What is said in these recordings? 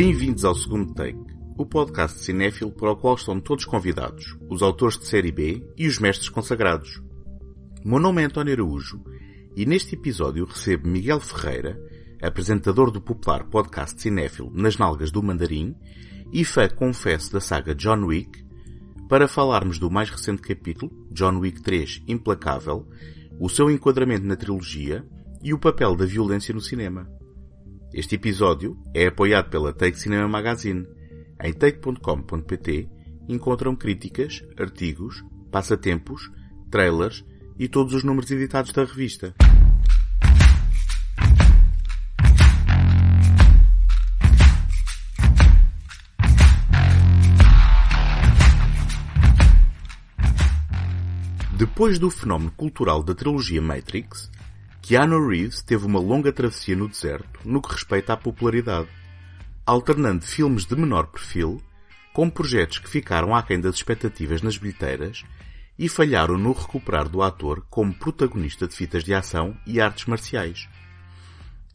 Bem-vindos ao segundo take, o podcast cinéfilo para o qual estão todos convidados, os autores de série B e os mestres consagrados. Meu nome é António Araújo e neste episódio recebo Miguel Ferreira, apresentador do popular podcast cinéfilo Nas Nalgas do Mandarim e fã confesso da saga John Wick, para falarmos do mais recente capítulo, John Wick 3 Implacável, o seu enquadramento na trilogia e o papel da violência no cinema. Este episódio é apoiado pela Take Cinema Magazine. Em take.com.pt encontram críticas, artigos, passatempos, trailers e todos os números editados da revista. Depois do fenómeno cultural da trilogia Matrix, Keanu Reeves teve uma longa travessia no deserto no que respeita à popularidade, alternando filmes de menor perfil com projetos que ficaram aquém das expectativas nas bilheteiras e falharam no recuperar do ator como protagonista de fitas de ação e artes marciais.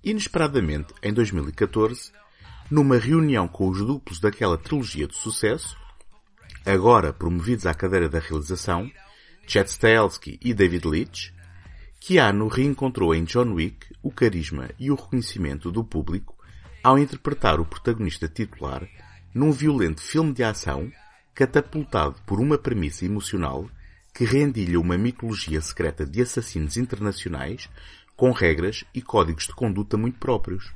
Inesperadamente, em 2014, numa reunião com os duplos daquela trilogia de sucesso, agora promovidos à cadeira da realização, Chad Stahelski e David Leitch, Keanu reencontrou em John Wick o carisma e o reconhecimento do público ao interpretar o protagonista titular num violento filme de ação catapultado por uma premissa emocional que rendilha uma mitologia secreta de assassinos internacionais com regras e códigos de conduta muito próprios.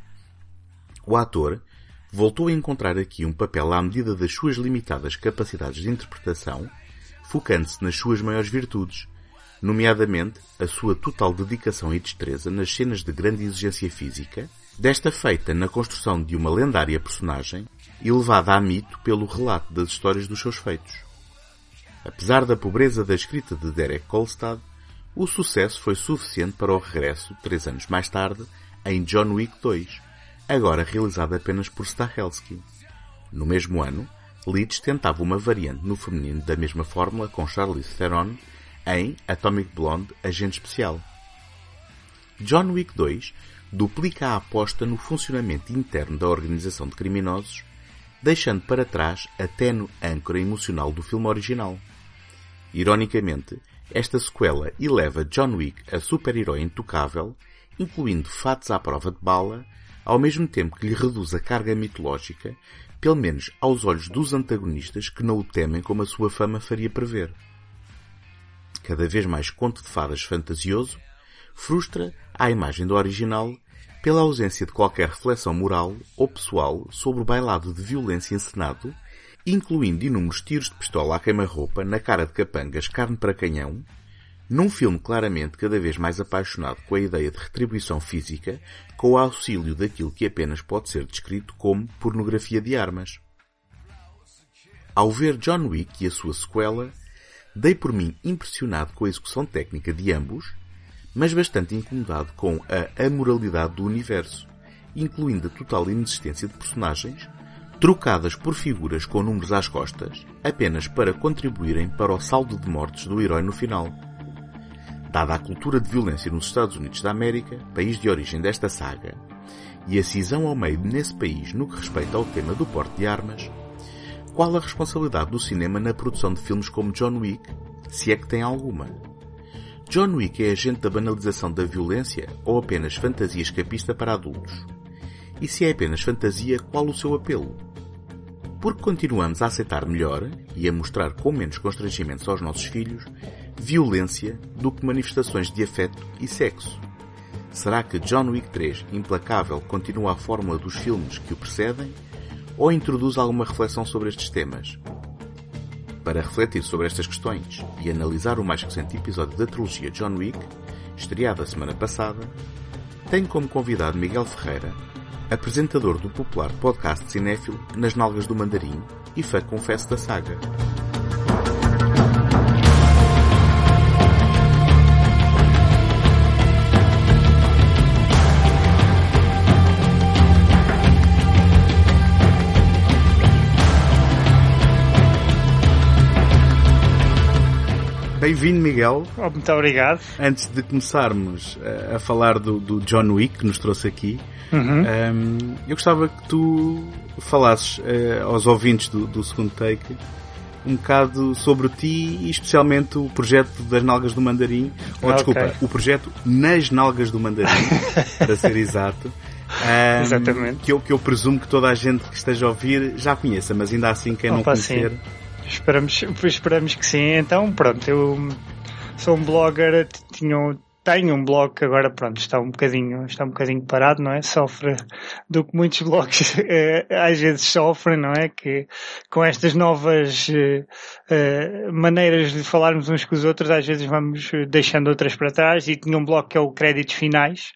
O ator voltou a encontrar aqui um papel à medida das suas limitadas capacidades de interpretação, focando-se nas suas maiores virtudes, nomeadamente a sua total dedicação e destreza nas cenas de grande exigência física, desta feita na construção de uma lendária personagem e levada a mito pelo relato das histórias dos seus feitos. Apesar da pobreza da escrita de Derek Kolstad, o sucesso foi suficiente para o regresso, três anos mais tarde, em John Wick 2, agora realizado apenas por Stahelski. No mesmo ano, Leeds tentava uma variante no feminino da mesma fórmula com Charlize Theron em Atomic Blonde Agente Especial. John Wick 2 duplica a aposta no funcionamento interno da organização de criminosos, deixando para trás a tenue âncora emocional do filme original. Ironicamente, esta sequela eleva John Wick a super-herói intocável, incluindo fatos à prova de bala, ao mesmo tempo que lhe reduz a carga mitológica, pelo menos aos olhos dos antagonistas que não o temem como a sua fama faria prever cada vez mais conto de fadas fantasioso, frustra a imagem do original pela ausência de qualquer reflexão moral ou pessoal sobre o bailado de violência encenado, incluindo inúmeros tiros de pistola à queima-roupa na cara de capangas carne para canhão, num filme claramente cada vez mais apaixonado com a ideia de retribuição física com o auxílio daquilo que apenas pode ser descrito como pornografia de armas. Ao ver John Wick e a sua sequela, Dei por mim impressionado com a execução técnica de ambos, mas bastante incomodado com a amoralidade do universo, incluindo a total inexistência de personagens, trocadas por figuras com números às costas, apenas para contribuírem para o saldo de mortes do herói no final. Dada a cultura de violência nos Estados Unidos da América, país de origem desta saga, e a cisão ao meio nesse país no que respeita ao tema do porte de armas, qual a responsabilidade do cinema na produção de filmes como John Wick, se é que tem alguma? John Wick é agente da banalização da violência ou apenas fantasia escapista para adultos? E se é apenas fantasia, qual o seu apelo? Porque continuamos a aceitar melhor e a mostrar com menos constrangimentos aos nossos filhos violência do que manifestações de afeto e sexo. Será que John Wick 3 Implacável continua a fórmula dos filmes que o precedem ou introduz alguma reflexão sobre estes temas. Para refletir sobre estas questões e analisar o mais recente episódio da trilogia John Wick, estreado a semana passada, tenho como convidado Miguel Ferreira, apresentador do popular podcast cinéfilo Nas Nalgas do Mandarim e fã confesso da saga. Bem-vindo, Miguel. Oh, muito obrigado. Antes de começarmos a, a falar do, do, John Wick que nos trouxe aqui, uhum. um, eu gostava que tu falasses uh, aos ouvintes do, do segundo take um bocado sobre ti e especialmente o projeto das nalgas do mandarim, ou okay. desculpa, o projeto nas nalgas do mandarim, para ser exato. Um, Exatamente. Que eu, que eu presumo que toda a gente que esteja a ouvir já conheça, mas ainda assim quem Opa, não conhecer. Sim. Esperamos, esperamos que sim. Então, pronto, eu sou um blogger, tinha, tenho um blog que agora, pronto, está um bocadinho, está um bocadinho parado, não é? Sofre do que muitos blogs eh, às vezes sofrem, não é? Que com estas novas uh, maneiras de falarmos uns com os outros, às vezes vamos deixando outras para trás e tinha um blog que é o Créditos Finais,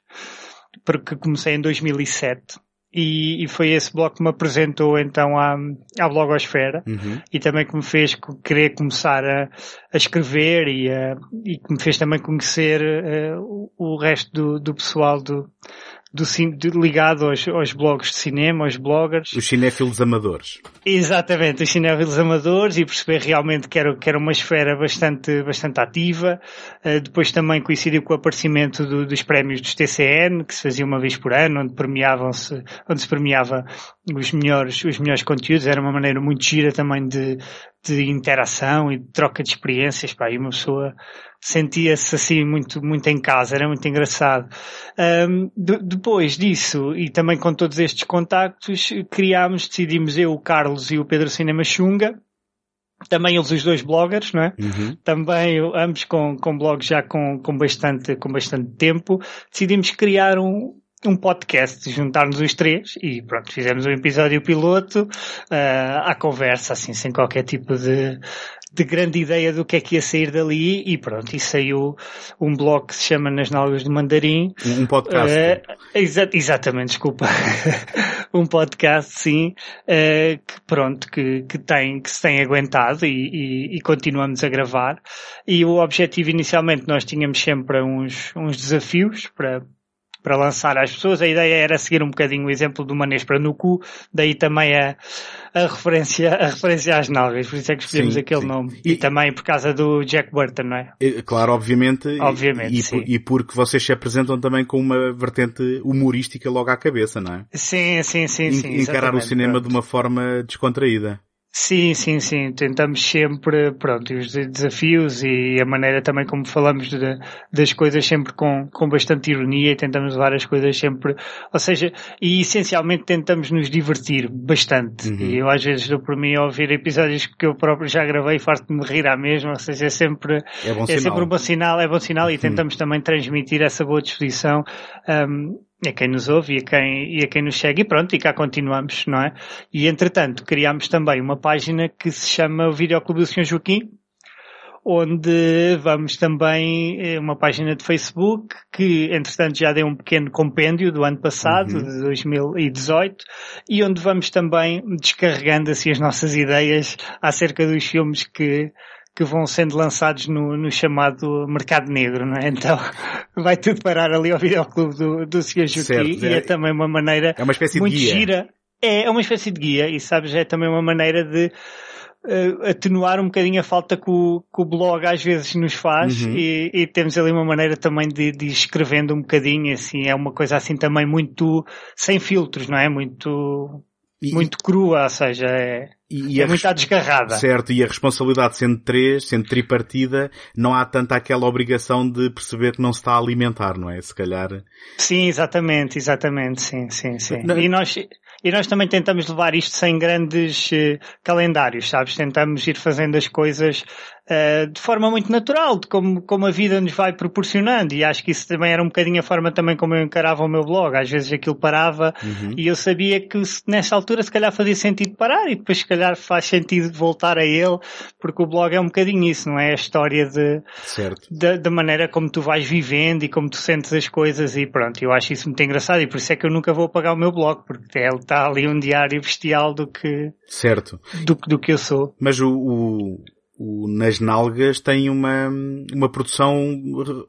porque comecei em 2007 e, e, foi esse blog que me apresentou então à, à blogosfera uhum. e também que me fez querer começar a, a escrever e, a, e que me fez também conhecer uh, o, o resto do, do pessoal do, do, do, ligado aos, aos blogs de cinema, aos bloggers. Os cinéfilos amadores. Exatamente, os cinéfilos amadores e perceber realmente que era, que era uma esfera bastante, bastante ativa. Uh, depois também coincidiu com o aparecimento do, dos prémios dos TCN, que se fazia uma vez por ano, onde premiavam-se, onde se premiava os melhores, os melhores conteúdos. Era uma maneira muito gira também de, de interação e de troca de experiências, pá, e uma pessoa sentia-se assim muito, muito em casa, era muito engraçado. Um, de, depois disso, e também com todos estes contactos, criámos, decidimos eu, o Carlos e o Pedro Cinema Xunga, também eles os dois bloggers, não é? Uhum. Também ambos com, com blogs já com, com bastante, com bastante tempo, decidimos criar um, um podcast, juntar-nos os três e pronto, fizemos um episódio piloto uh, à conversa, assim, sem qualquer tipo de, de grande ideia do que é que ia sair dali e pronto, e saiu um blog que se chama Nas Nalgas de Mandarim. Um podcast. Uh, exa exatamente, desculpa. um podcast, sim, uh, que pronto, que, que tem, que se tem aguentado e, e, e, continuamos a gravar. E o objetivo inicialmente nós tínhamos sempre uns, uns desafios para, para lançar às pessoas. A ideia era seguir um bocadinho o exemplo do Manês para no cu, daí também a, a referência, a referência às nalgas, por isso é que escolhemos sim, aquele sim. nome. E, e, também por causa do Jack Burton, não é? Claro, obviamente. Obviamente, e, sim. e porque vocês se apresentam também com uma vertente humorística logo à cabeça, não é? Sim, sim, sim, sim. Encarar o cinema pronto. de uma forma descontraída. Sim, sim, sim. Tentamos sempre, pronto, os desafios e a maneira também como falamos de, das coisas sempre com, com bastante ironia e tentamos levar as coisas sempre, ou seja, e essencialmente tentamos nos divertir bastante. Uhum. E eu às vezes dou por mim a ouvir episódios que eu próprio já gravei e farto-me rir à mesma, ou seja, é sempre, é, é sempre um bom sinal, é bom sinal e uhum. tentamos também transmitir essa boa disposição. Um, a quem nos ouve e a quem, e a quem nos segue e pronto, e cá continuamos, não é? E entretanto, criámos também uma página que se chama o Videoclube do Sr. Joaquim, onde vamos também, é uma página de Facebook, que entretanto já deu um pequeno compêndio do ano passado, uhum. de 2018, e onde vamos também descarregando assim as nossas ideias acerca dos filmes que, que vão sendo lançados no, no chamado mercado negro, não é? Então vai tudo parar ali ao videoclube do, do Sr. Juqui e é, é, também uma maneira é uma espécie muito de guia. gira. É, é uma espécie de guia e sabes, é também uma maneira de uh, atenuar um bocadinho a falta que o, que o blog às vezes nos faz uhum. e, e, temos ali uma maneira também de, de ir escrevendo um bocadinho, assim, é uma coisa assim também muito sem filtros, não é? Muito e, muito crua, ou seja, é, e, e é muito desgarrada. Certo, e a responsabilidade sendo três, sendo tripartida, não há tanta aquela obrigação de perceber que não se está a alimentar, não é? Se calhar. Sim, exatamente, exatamente, sim, sim, sim. Não... E nós, e nós também tentamos levar isto sem grandes uh, calendários, sabes? Tentamos ir fazendo as coisas uh, de forma muito natural, de como, como a vida nos vai proporcionando. E acho que isso também era um bocadinho a forma também como eu encarava o meu blog. Às vezes aquilo parava uhum. e eu sabia que nessa altura se calhar fazia sentido parar e depois se calhar faz sentido voltar a ele, porque o blog é um bocadinho isso, não é? A história de, da, da maneira como tu vais vivendo e como tu sentes as coisas e pronto. Eu acho isso muito engraçado e por isso é que eu nunca vou apagar o meu blog, porque ele está ali um diário bestial do que, certo. do, do que eu sou. Mas o, o o, Nas Nalgas tem uma, uma produção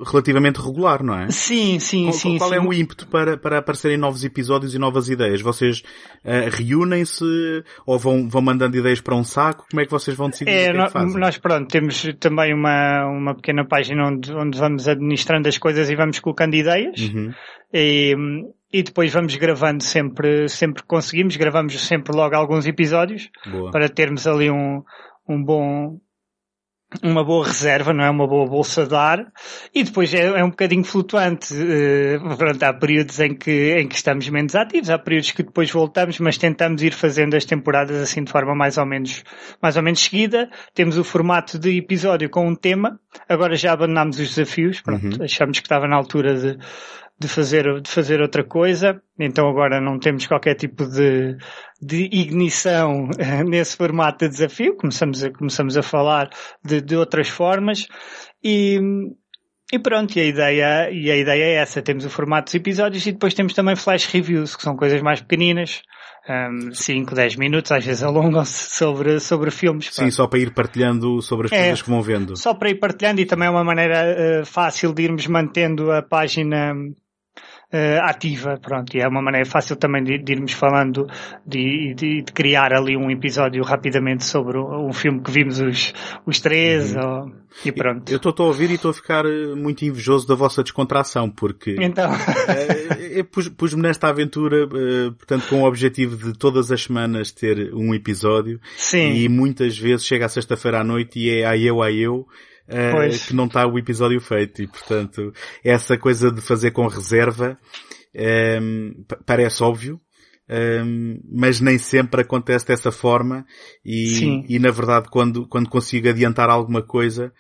relativamente regular, não é? Sim, sim, qual, sim. Qual sim. é o ímpeto para, para aparecerem novos episódios e novas ideias? Vocês uh, reúnem-se ou vão, vão mandando ideias para um saco? Como é que vocês vão decidir é, é fazem? Nós, pronto, temos também uma, uma pequena página onde, onde vamos administrando as coisas e vamos colocando ideias. Uhum. E, e depois vamos gravando sempre, sempre que conseguimos, gravamos sempre logo alguns episódios Boa. para termos ali um, um bom, uma boa reserva, não é? Uma boa bolsa de ar. E depois é, é um bocadinho flutuante. Uh, pronto, há períodos em que, em que estamos menos ativos, há períodos que depois voltamos, mas tentamos ir fazendo as temporadas assim de forma mais ou menos, mais ou menos seguida. Temos o formato de episódio com um tema. Agora já abandonámos os desafios, pronto. Uhum. Achamos que estava na altura de, de fazer, de fazer outra coisa. Então agora não temos qualquer tipo de, de ignição nesse formato de desafio. Começamos a, começamos a falar de, de outras formas e, e pronto, e a ideia, e a ideia é essa. Temos o formato dos episódios e depois temos também flash reviews, que são coisas mais pequeninas. 5, um, 10 minutos, às vezes alongam-se sobre, sobre filmes. Sim, só para ir partilhando sobre as é, coisas que vão vendo. Só para ir partilhando e também é uma maneira uh, fácil de irmos mantendo a página uh, ativa, pronto, e é uma maneira fácil também de, de irmos falando, de, de, de, criar ali um episódio rapidamente sobre um filme que vimos os, os três, uhum. ou, e pronto. Eu estou a ouvir e estou a ficar eh, muito invejoso da vossa descontração, porque então. eu pus-me nesta aventura, portanto, com o objetivo de todas as semanas ter um episódio, Sim. e muitas vezes chega a sexta-feira à noite e é a eu, a eu, Uh, que não está o episódio feito e portanto essa coisa de fazer com reserva um, parece óbvio um, mas nem sempre acontece dessa forma e, e, na verdade quando, quando consigo adiantar alguma coisa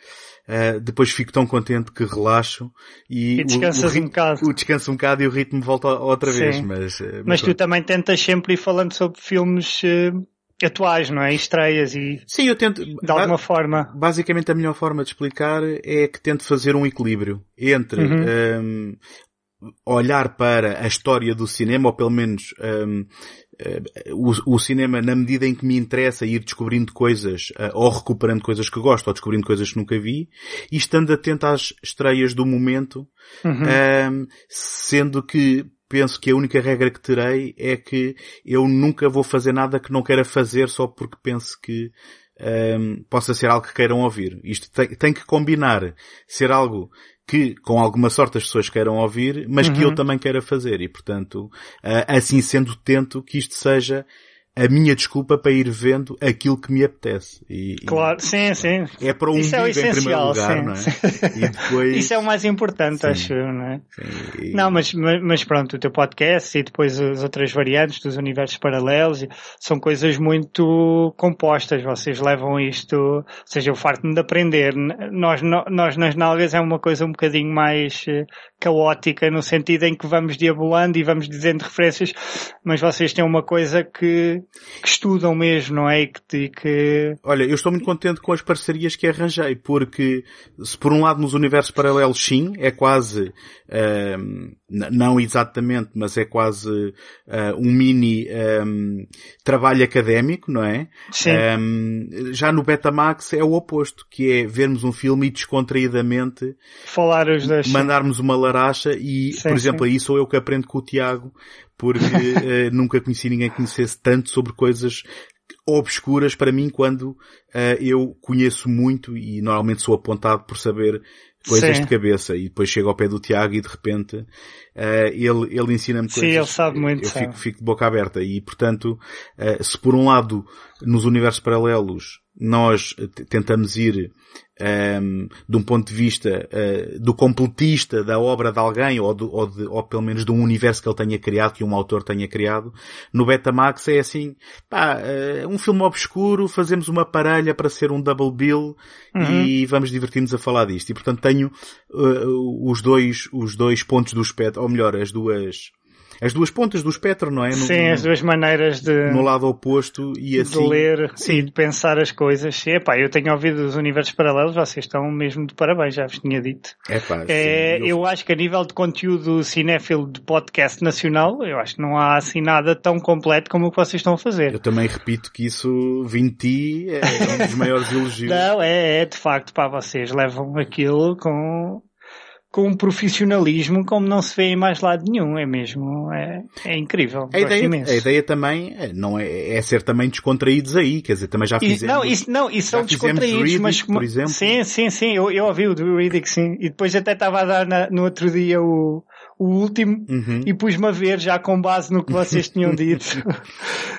uh, depois fico tão contente que relaxo e, e descansas o, o, um bocado. O descanso um bocado e o ritmo volta outra Sim. vez. Mas, uh, mas, mas tu também tentas sempre ir falando sobre filmes uh, atuais, não é? Estreias e... Sim, eu tento... De alguma forma. Basicamente a melhor forma de explicar é que tento fazer um equilíbrio entre Uhum. um, olhar para a história do cinema, ou pelo menos um, o, o, cinema na medida em que me interessa ir descobrindo coisas, uh, ou recuperando coisas que gosto, ou descobrindo coisas que nunca vi, e estando atento às estreias do momento, Uhum. um, sendo que penso que a única regra que terei é que eu nunca vou fazer nada que não queira fazer só porque penso que um, possa ser algo que queiram ouvir. Isto tem, tem, que combinar ser algo que, com alguma sorte, as pessoas queiram ouvir, mas uhum. que eu também queira fazer. E, portanto, uh, assim sendo, tento que isto seja a minha desculpa para ir vendo aquilo que me apetece. E, claro, e sim, sim. É para um Isso é o em primeiro essencial, lugar, sim, não é? sim. E depois... Isso é o mais importante, Sim. acho não é? E- Não, mas, mas, pronto, o teu podcast e depois as outras variantes dos universos paralelos são coisas muito compostas. Vocês levam isto, ou seja, eu farto-me de aprender. Nós, nós nas nalgas é uma coisa um bocadinho mais eh, caótica no sentido em que vamos diabolando e vamos dizendo referências, mas vocês têm uma coisa que, que estudam mesmo, não é? E que, que Olha, eu estou muito contente com as parcerias que arranjei, porque se por um lado nos universos paralelos sim, é quase, n- não exatamente, mas é quase ah, um mini ahm, trabalho académico, não é? Sim. Ahm, já no Betamax é o oposto, que é vermos um filme e descontraídamente falar os dois. mandarmos uma laracha e, Sim, por exemplo, sim. aí sou eu que aprendo com o Tiago, porque eh, nunca conheci ninguém que conhecesse tanto sobre coisas obscuras para mim quando eh, eu conheço muito e normalmente sou apontado por saber coisas Sim. de cabeça e depois chego ao pé do Tiago e de repente eh, ele, ele ensina-me Sim, coisas. ele sabe muito, Eu sabe. fico, fico de boca aberta e portanto, eh, se por um lado nos universos paralelos nós tentamos ir ehm, de um ponto de vista eh, do completista da obra de alguém ou, do- ou, de- ou pelo menos de um universo que ele tenha criado, que um autor tenha criado, no Betamax é assim, pá, eh, um filme obscuro, fazemos uma parelha para ser um double bill Uhum. e vamos divertir-nos a falar disto. E portanto tenho eh, os dois, os dois pontos do espectro, ou melhor, as duas, as duas pontas do espectro, não é? No, Sim, as duas maneiras de... No lado oposto e assim... De ler Sim. e de pensar as coisas. E, epá, eu tenho ouvido os universos paralelos, vocês estão mesmo de parabéns, já vos tinha dito. Epá, é, sim, eu... eu acho que a nível de conteúdo cinéfilo de podcast nacional, eu acho que não há assim nada tão completo como o que vocês estão a fazer. Eu também repito que isso, vindo de ti, é um dos maiores elogios. Não, é, é de facto, para vocês levam aquilo com com um profissionalismo como não se vê em mais lado nenhum, é mesmo, é, é incrível. A ideia, a ideia também é, não é, é ser também descontraídos aí, quer dizer, também já fizemos. não, isso, não, isso são descontraídos, Riddick, mas por exemplo. Sim, sim, sim, eu, eu ouvi o do Riddick, sim, e depois até estava a dar na, no outro dia o, o último uhum. e pus-me a ver já com base no que vocês tinham dito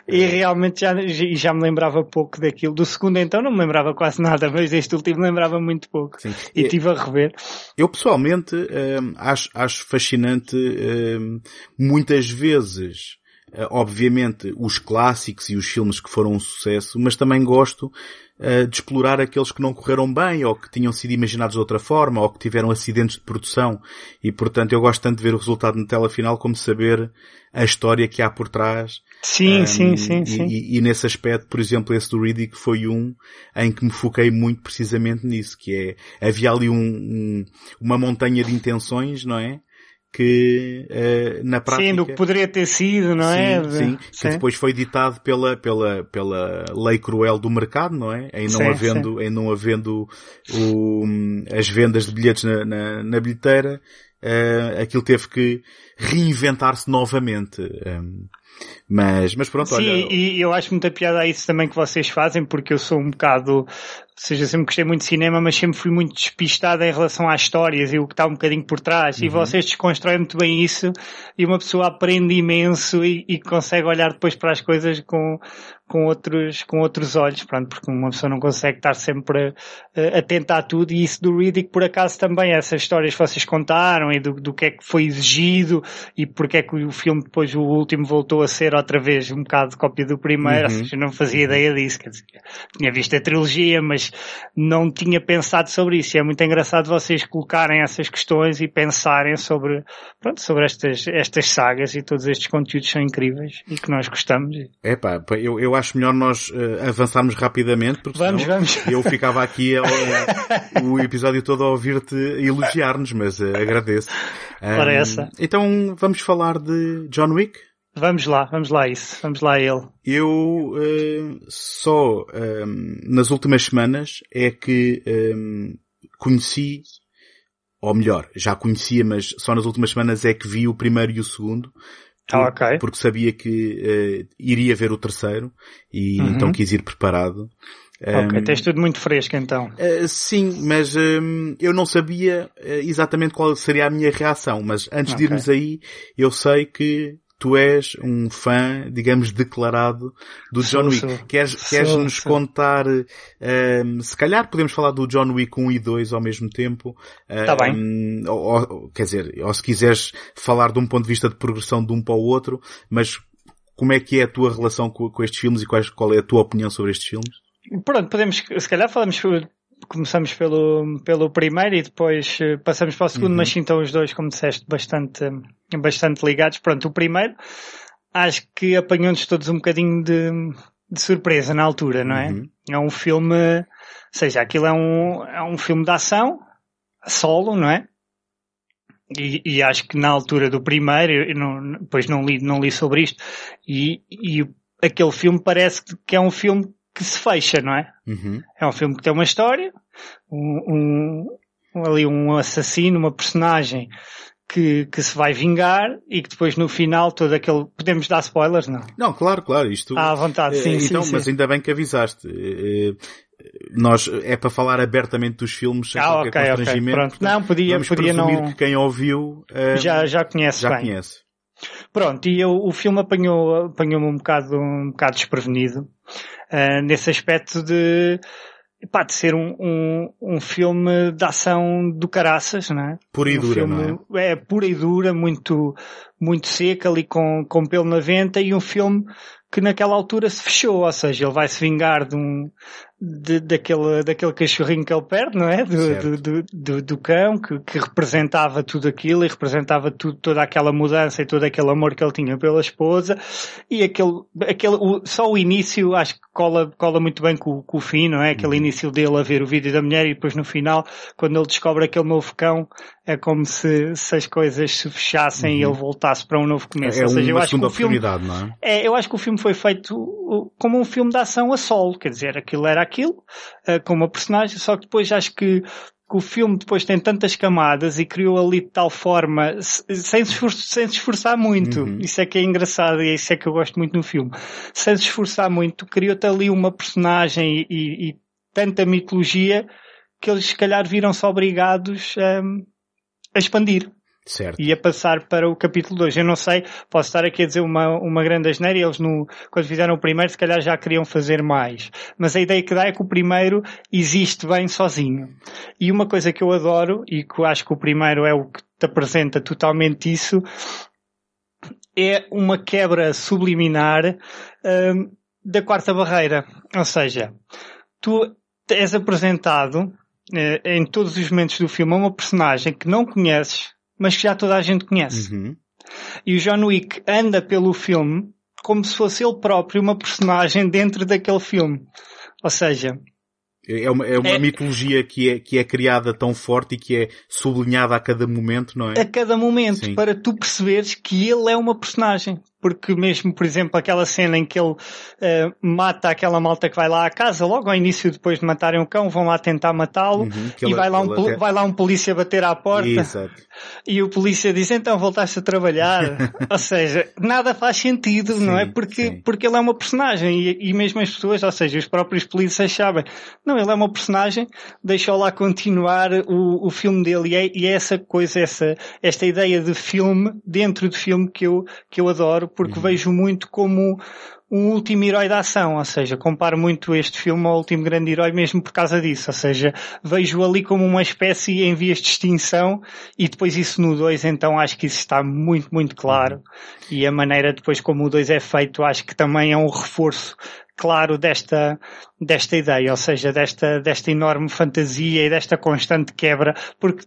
e realmente já, já me lembrava pouco daquilo. Do segundo então não me lembrava quase nada, mas este último lembrava muito pouco Sim. e estive a rever. Eu pessoalmente hum, acho, acho fascinante hum, muitas vezes Uh, obviamente os clássicos e os filmes que foram um sucesso, mas também gosto uh, de explorar aqueles que não correram bem ou que tinham sido imaginados de outra forma ou que tiveram acidentes de produção e portanto eu gosto tanto de ver o resultado na tela final como saber a história que há por trás. Sim, um, sim, sim, e, sim. E, e, nesse aspecto, por exemplo, esse do Riddick foi um em que me foquei muito precisamente nisso, que é, havia ali um, um, uma montanha de intenções, não é? Que uh, na prática... Sim, do que poderia ter sido, não sim, é? Sim, que depois foi ditado pela, pela, pela lei cruel do mercado, não é? Em não sim, havendo, sim. em não havendo o, as vendas de bilhetes na, na, na bilheteira, uh, aquilo teve que reinventar-se novamente. Um, mas, mas pronto, Sim, olha... e eu acho muita piada a isso também que vocês fazem, porque eu sou um bocado, ou seja, sempre gostei muito de cinema, mas sempre fui muito despistado em relação às histórias e o que está um bocadinho por trás. Uhum. E vocês desconstroem muito bem isso e uma pessoa aprende imenso e, e consegue olhar depois para as coisas com, com outros, com outros olhos, pronto, porque uma pessoa não consegue estar sempre uh, atenta a tudo e isso do Riddick por acaso também, essas histórias que vocês contaram e do, do que é que foi exigido e porque é que o filme depois o último voltou a ser outra vez um bocado de cópia do primeiro, Uhum. ou seja, não fazia ideia disso, quer dizer, tinha visto a trilogia, mas não tinha pensado sobre isso e é muito engraçado vocês colocarem essas questões e pensarem sobre, pronto, sobre estas, estas sagas e todos estes conteúdos são incríveis e que nós gostamos. É pá, eu, eu acho melhor nós uh, avançarmos rapidamente porque Vamos, senão vamos. eu ficava aqui ao- o episódio todo a ouvir-te elogiar-nos, mas uh, agradeço. Um, essa. Então vamos falar de John Wick? Vamos lá, vamos lá a isso, vamos lá a ele. Eu uh, só um, nas últimas semanas é que um, conheci, ou melhor, já conhecia, mas só nas últimas semanas é que vi o primeiro e o segundo. Ah, ok. Porque sabia que uh, iria ver o terceiro e Uhum. então quis ir preparado. Ok, Um, tens tudo muito fresco então. Uh, sim, mas um, eu não sabia uh, exatamente qual seria a minha reação, mas antes de Ok. irmos aí, eu sei que tu és um fã, digamos, declarado do John Wick. sou. Queres, queres nos sou. contar, um, se calhar podemos falar do John Wick 1 e 2 ao mesmo tempo. Tá Um, ou, ou- quer dizer, ou se quiseres falar de um ponto de vista de progressão de um para o outro, mas como é que é a tua relação com, com estes filmes e quais, qual é a tua opinião sobre estes filmes? Pronto, podemos, se calhar falamos, começamos pelo, pelo primeiro e depois eh, passamos para o segundo, Uhum. mas sim estão os dois, como disseste, bastante, bastante ligados. Pronto, o primeiro, acho que apanhou-nos todos um bocadinho de, de surpresa na altura, não é? Uhum. É um filme, ou seja, aquilo é um, é um filme de ação, solo, não é? E, e acho que na altura do primeiro, não, depois não li, não li sobre isto, e, e aquele filme parece que é um filme que se fecha, não é? Uhum. É um filme que tem uma história, um, um- ali um assassino, uma personagem que, que se vai vingar e que depois no final todo aquele... Podemos dar spoilers? Não. Não, claro, claro, isto... À vontade, sim, Eh, sim, então, sim. mas ainda bem que avisaste. Eh, eh, Nós, é para falar abertamente dos filmes sem Ah, qualquer ok, ok. constrangimento. Pronto. Não, podia, Vamos podia não... que quem ouviu eh, Já, já conhece já bem. conhece. Pronto, e eu, o filme apanhou, apanhou-me um bocado, um bocado desprevenido, ah, nesse aspecto de, pá, de ser um, um, um filme de ação do caraças, não é? Pura e Um dura, filme, não é? É, pura e dura, muito, muito seco, ali com, com pelo na venta, e um filme que naquela altura se fechou, ou seja, ele vai se vingar de um, de, daquele, daquele cachorrinho que ele perde, não é? Do, do, do, do, cão, que, que representava tudo aquilo e representava tudo, toda aquela mudança e todo aquele amor que ele tinha pela esposa. E aquele, aquele, o, só o início acho que cola, cola muito bem com, com o fim, não é? Aquele uhum. início dele a ver o vídeo da mulher e depois no final, quando ele descobre aquele novo cão, é como se, se as coisas se fechassem uhum. e ele voltasse para um novo começo. É, Ou seja, eu acho que o filme, não é? é? Eu acho que o filme foi feito como um filme de ação a solo, quer dizer, aquilo era aquilo, uh, com uma personagem, só que depois acho que, o filme depois tem tantas camadas e criou ali de tal forma, sem se, esforçar, sem se esforçar muito. Uhum. Isso é que é engraçado e isso é que eu gosto muito no filme. Sem se esforçar muito, criou-te ali uma personagem e, e, e, tanta mitologia que eles se calhar viram-se obrigados um, a expandir. Certo. E a passar para o capítulo 2. Eu não sei, posso estar aqui a dizer uma, uma grande asneira, eles no, quando fizeram o primeiro se calhar já queriam fazer mais. Mas a ideia que dá é que o primeiro existe bem sozinho. E uma coisa que eu adoro, e que eu acho que o primeiro é o que te apresenta totalmente isso, é uma quebra subliminar um, da quarta barreira. Ou seja, tu és apresentado eh, em todos os momentos do filme a uma personagem que não conheces, mas que já toda a gente conhece. Uhum. E o John Wick anda pelo filme como se fosse ele próprio uma personagem dentro daquele filme. Ou seja, é uma, é uma é, mitologia que é, que é criada tão forte e que é sublinhada a cada momento, não é? A cada momento, Sim. para tu perceberes que ele é uma personagem porque mesmo, por exemplo, aquela cena em que ele uh, mata aquela malta que vai lá à casa, logo ao início, depois de matarem o cão, vão lá tentar matá-lo, uhum, e vai lá, um, até... vai lá um polícia bater à porta, Exato. e o polícia diz, então voltaste a trabalhar. ou seja, nada faz sentido, sim, não é? Porque, porque ele é uma personagem, e, e mesmo as pessoas, ou seja, os próprios polícias sabem, não, ele é uma personagem, deixou lá continuar o, o filme dele, e é, e é essa coisa, essa, esta ideia de filme, dentro de filme que eu, que eu adoro, porque uhum. vejo muito como um último herói da ação, ou seja, comparo muito este filme ao último grande herói mesmo por causa disso, ou seja, vejo ali como uma espécie em vias de extinção e depois isso no 2 então acho que isso está muito, muito claro uhum. e a maneira depois como o 2 é feito acho que também é um reforço claro desta, desta ideia, ou seja, desta, desta enorme fantasia e desta constante quebra, porque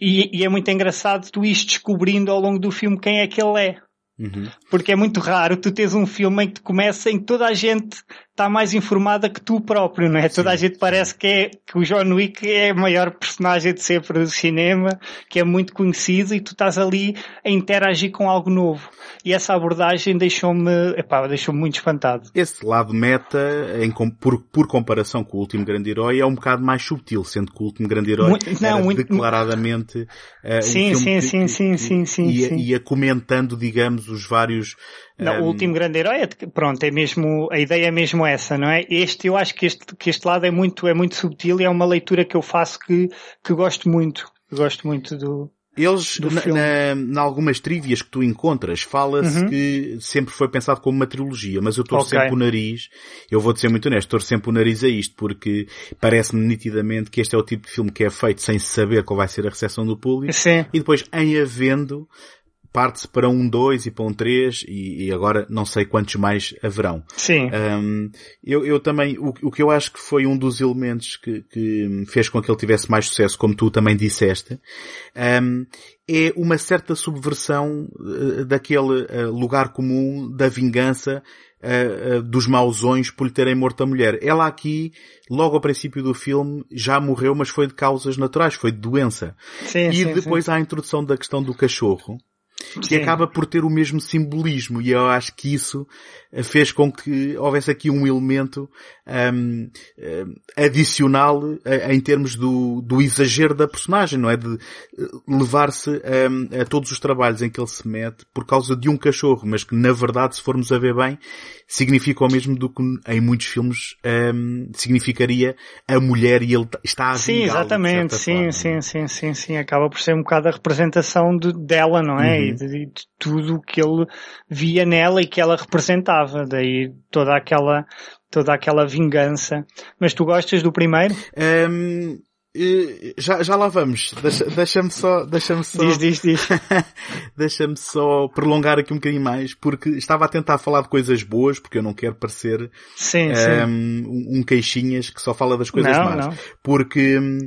e, e é muito engraçado tu ires descobrindo ao longo do filme quem é que ele é. Uhum. Porque é muito raro tu teres um filme em que começa em que toda a gente está mais informada que tu próprio, não é? Sim, Toda a gente parece que, é, que o John Wick é a maior personagem de sempre do cinema, que é muito conhecido e tu estás ali a interagir com algo novo. E essa abordagem deixou-me, epá, deixou-me muito espantado. Esse lado meta, em, por, por comparação com o último grande herói, é um bocado mais subtil, sendo que o último grande herói muito, não, muito, declaradamente uh, sim, um sim, que, sim, sim, sim, sim, ia, sim. ia comentando, digamos, os vários não, um... o último grande herói, é, pronto, é mesmo, a ideia é mesmo essa, não é? Este, eu acho que este, que este lado é muito, é muito subtil e é uma leitura que eu faço que, que gosto muito. Gosto muito do, eles, na, na, algumas trivias que tu encontras, fala-se uhum. que sempre foi pensado como uma trilogia, mas eu torço okay. sempre o nariz, eu vou-te ser muito honesto, torço sempre o nariz a isto, porque parece-me nitidamente que este é o tipo de filme que é feito sem saber qual vai ser a recepção do público, Sim. e depois, em havendo, parte-se para um 2 e para um 3 e, e, agora não sei quantos mais haverão. Sim. Um, eu, eu também, o, o que eu acho que foi um dos elementos que, que fez com que ele tivesse mais sucesso, como tu também disseste, um, é uma certa subversão uh, daquele uh, lugar comum da vingança uh, dos mausões por lhe terem morto a mulher. Ela aqui, logo ao princípio do filme, já morreu, mas foi de causas naturais, foi de doença. Sim, e sim, depois sim. há a introdução da questão do cachorro, que acaba por ter o mesmo simbolismo e eu acho que isso fez com que houvesse aqui um elemento um, um, adicional a, em termos do, do exagero da personagem, não é? De eh, levar-se um, a todos os trabalhos em que ele se mete por causa de um cachorro, mas que na verdade, se formos a ver bem, significa o mesmo do que em muitos filmes significaria a mulher e ele está a Sim, exatamente, sim, forma, sim, é? sim, sim, sim, acaba por ser um bocado a representação de, dela, não é? Uhum. E de, de tudo o que ele via nela e que ela representava. Daí toda aquela, toda aquela vingança. Mas tu gostas do primeiro? Um, já, já lá vamos. Deixa-me deixa só, deixa-me só. Diz, diz, diz. deixa-me só prolongar aqui um bocadinho mais, porque estava a tentar falar de coisas boas, porque eu não quero parecer sim, um, sim. um queixinhas que só fala das coisas não, más. Não. Porque hum,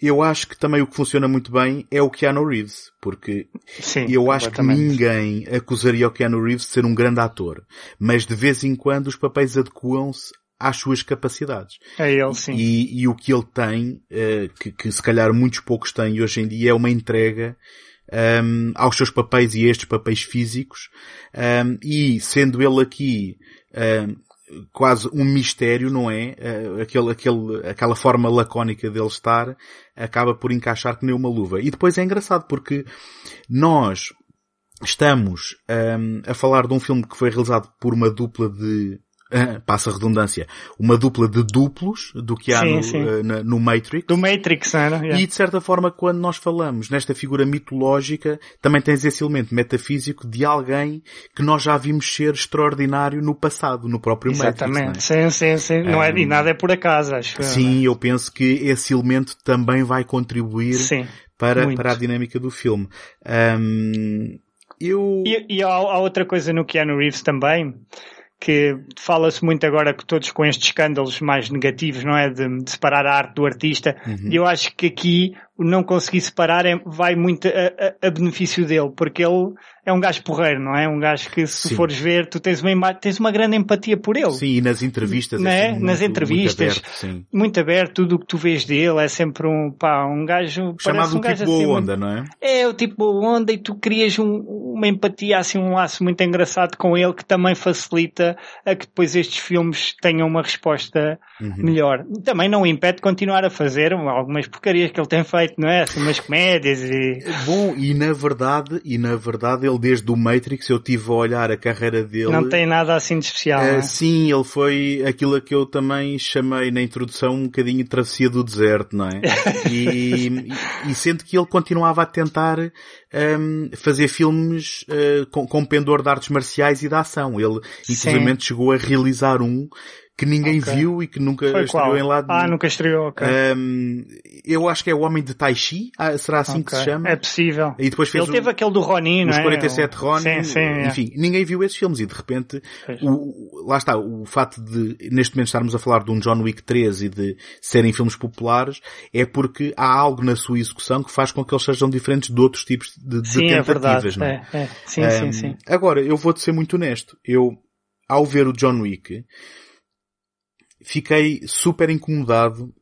eu acho que também o que funciona muito bem é o Keanu Reeves, porque Sim, eu acho que ninguém acusaria o Keanu Reeves de ser um grande ator, mas de vez em quando os papéis adequam-se às suas capacidades. É ele, sim. E, e o que ele tem, uh, que, que, se calhar muitos poucos têm hoje em dia, é uma entrega um, aos seus papéis e a estes papéis físicos. Um, e sendo ele aqui um, quase um mistério, não é? Uh, aquele, aquele, aquela forma lacónica dele estar acaba por encaixar que nem uma luva. E depois é engraçado porque nós estamos a falar de um filme que foi realizado por uma dupla de passa a redundância, uma dupla de duplos do que há sim, no, sim. Uh, no, Matrix. Do Matrix, era? Yeah. E de certa forma, quando nós falamos nesta figura mitológica, também tens esse elemento metafísico de alguém que nós já vimos ser extraordinário no passado, no próprio Exatamente. Matrix. Exatamente, sim, sim, sim. Não é, e nada é por acaso, acho. Sim, eu penso que esse elemento também vai contribuir sim, para, para a dinâmica do filme. Um, eu... E, e há, há outra coisa no Keanu Reeves também, que fala-se muito agora que todos com estes escândalos mais negativos, não é? De, de separar a arte do artista. Uhum. E eu acho que aqui não conseguir separar é, vai muito a, a, a, benefício dele, porque ele é um gajo porreiro, não é? Um gajo que se Sim. fores ver, tu tens uma, tens uma grande empatia por ele. Sim, e nas entrevistas. Não é? assim, nas muito, entrevistas. Muito aberto, sim. muito aberto, tudo o que tu vês dele é sempre um, pá, um gajo... Chamado um um tipo assim, boa onda, não é? É, o tipo boa onda e tu crias um, uma empatia, assim, um laço muito engraçado com ele que também facilita a que depois estes filmes tenham uma resposta Uhum. melhor. Também não o impede de continuar a fazer algumas porcarias que ele tem feito, não é? Assim, umas comédias e... Bom, e na verdade, e na verdade ele desde o Matrix eu tive a olhar a carreira dele. Não tem nada assim de especial, Uh, não é? sim, ele foi aquilo a que eu também chamei na introdução um bocadinho de travessia do deserto, não é? e, e, e sendo que ele continuava a tentar um, fazer filmes uh, com, com pendor de artes marciais e de ação. Ele, inclusive, chegou a realizar um que ninguém Ok. viu e que nunca Foi estreou qual? em lado Ah, nunca estreou, ok. Um, eu acho que é o Homem de Tai Chi, ah, será assim que Ok. se chama? É possível. E depois fez Ele teve o- aquele do Ronin, não os é? 47 Ronin, Sim, sim. é. enfim, ninguém viu esses filmes e de repente, o, lá está, o fato de neste momento estarmos a falar de um John Wick 3 e de serem filmes populares é porque há algo na sua execução que faz com que eles sejam diferentes de outros tipos de, de Sim, é tentativas, verdade. não é? É, é. Sim, sim, Um, sim. Agora, eu vou-te ser muito honesto. Eu, ao ver o John Wick, fiquei super incomodado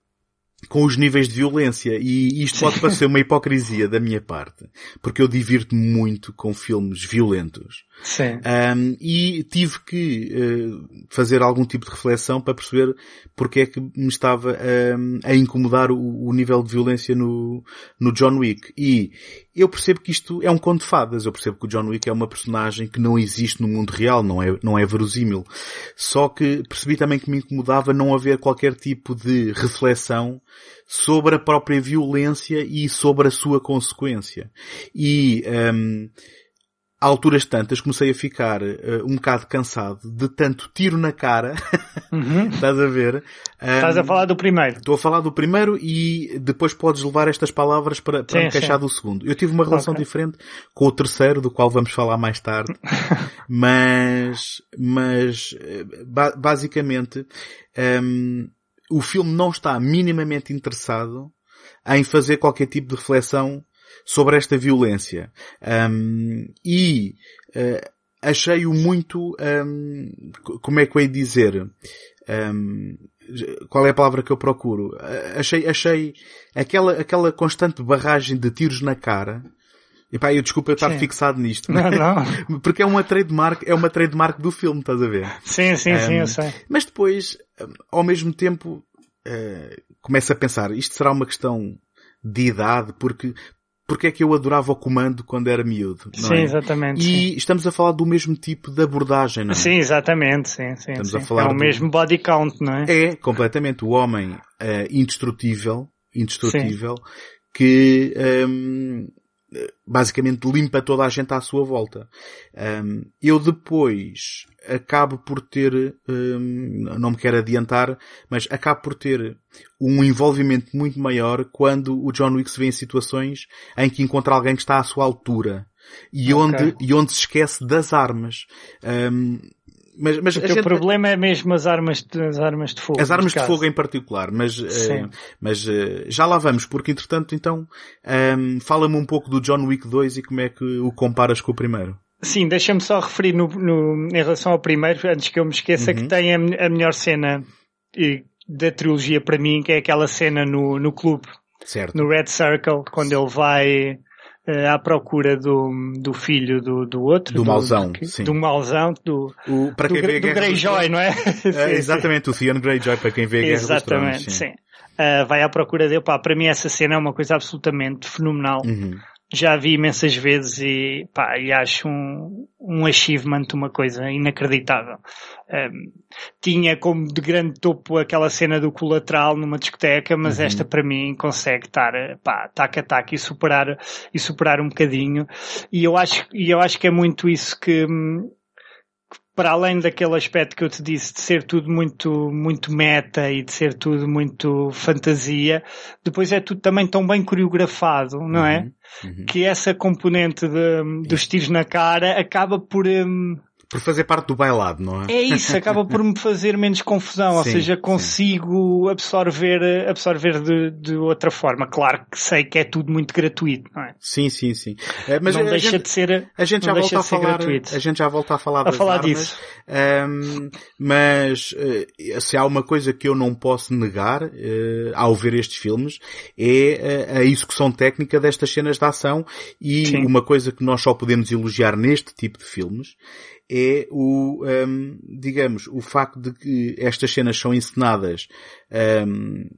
com os níveis de violência e isto pode parecer uma hipocrisia da minha parte, porque eu divirto-me muito com filmes violentos. Sim. Um, e tive que uh, fazer algum tipo de reflexão para perceber porque é que me estava a incomodar o, o nível de violência no, no John Wick. E eu percebo que isto é um conto de fadas. Eu percebo que o John Wick é uma personagem que não existe no mundo real, não é, não é verosímil. Só que percebi também que me incomodava não haver qualquer tipo de reflexão sobre a própria violência e sobre a sua consequência. E, um, a alturas tantas comecei a ficar uh, um bocado cansado de tanto tiro na cara. Uhum. Estás a ver? Estás a falar do primeiro. Estou a falar do primeiro e depois podes levar estas palavras para, para Sim, me queixar sim. do segundo. Eu tive uma relação Ok. diferente com o terceiro, do qual vamos falar mais tarde. mas, mas, eh, ba- basicamente, ehm, o filme não está minimamente interessado em fazer qualquer tipo de reflexão sobre esta violência. Um, e eh, achei-o muito, um, co- como é que eu hei de dizer, um, qual é a palavra que eu procuro? Achei, achei aquela, aquela constante barragem de tiros na cara. E pá, eu desculpa eu estar Sim. fixado nisto. Não, não. Porque é uma trademark, é uma trademark do filme, estás a ver? Sim, sim, sim, Um, eu sei. Mas depois, ao mesmo tempo, eh, começo a pensar, isto será uma questão de idade, porque, porque é que eu adorava o comando quando era miúdo, não Sim, é? exatamente. sim. E estamos a falar do mesmo tipo de abordagem, não é? Sim, exatamente, sim, sim. Estamos sim. a falar é o do- mesmo body count, não é? É, completamente, o homem eh, indestrutível, indestrutível, que hum, basicamente limpa toda a gente à sua volta. Um, eu depois acabo por ter, um, não me quero adiantar, mas acabo por ter um envolvimento muito maior quando o John Wick se vê em situações em que encontra alguém que está à sua altura. E, okay. onde, e onde se esquece das armas. Um, mas, mas o gente... problema é mesmo as armas, de, as armas de fogo. As armas de fogo em particular, mas, uh, mas uh, já lá vamos, porque entretanto então, um, fala-me um pouco do John Wick 2 e como é que o comparas com o primeiro. Sim, deixa-me só referir no, no, em relação ao primeiro, antes que eu me esqueça, uhum. que tem a, a melhor cena da trilogia para mim, que é aquela cena no, no clube. Certo. No Red Circle, quando ele vai à procura do, do filho do, do outro. Do, do mauzão, do, sim. Do mauzão, do, o, para quem do, vê do Greyjoy, não é? é exatamente, o Theon Greyjoy, para quem vê a Guerra Exatamente, dos sim. sim. Uh, vai à procura dele. Pá, para mim essa cena é uma coisa absolutamente fenomenal. Uhum já vi imensas vezes e, pá, e acho um, um achievement uma coisa inacreditável. Um, tinha como de grande topo aquela cena do colateral numa discoteca, mas uhum. esta para mim consegue estar, pá, tac a tac e superar, e superar um bocadinho. E eu acho, e eu acho que é muito isso que, para além daquele aspecto que eu te disse de ser tudo muito, muito meta e de ser tudo muito fantasia, depois é tudo também tão bem coreografado, não é? Uhum. uhum. Que essa componente de, dos tiros na cara acaba por, um, por fazer parte do bailado, não é? É isso, acaba por me fazer menos confusão, sim, ou seja, consigo sim. absorver, absorver de, de, outra forma. Claro que sei que é tudo muito gratuito, não é? Sim, sim, sim. É, mas não deixa gente, de ser, a gente já volta a falar, gratuito. a gente já volta a falar a falar armas, disso. Um, mas uh, se há uma coisa que eu não posso negar uh, ao ver estes filmes é a execução técnica destas cenas de ação e sim. uma coisa que nós só podemos elogiar neste tipo de filmes é o, um, digamos, o facto de que estas cenas são encenadas um,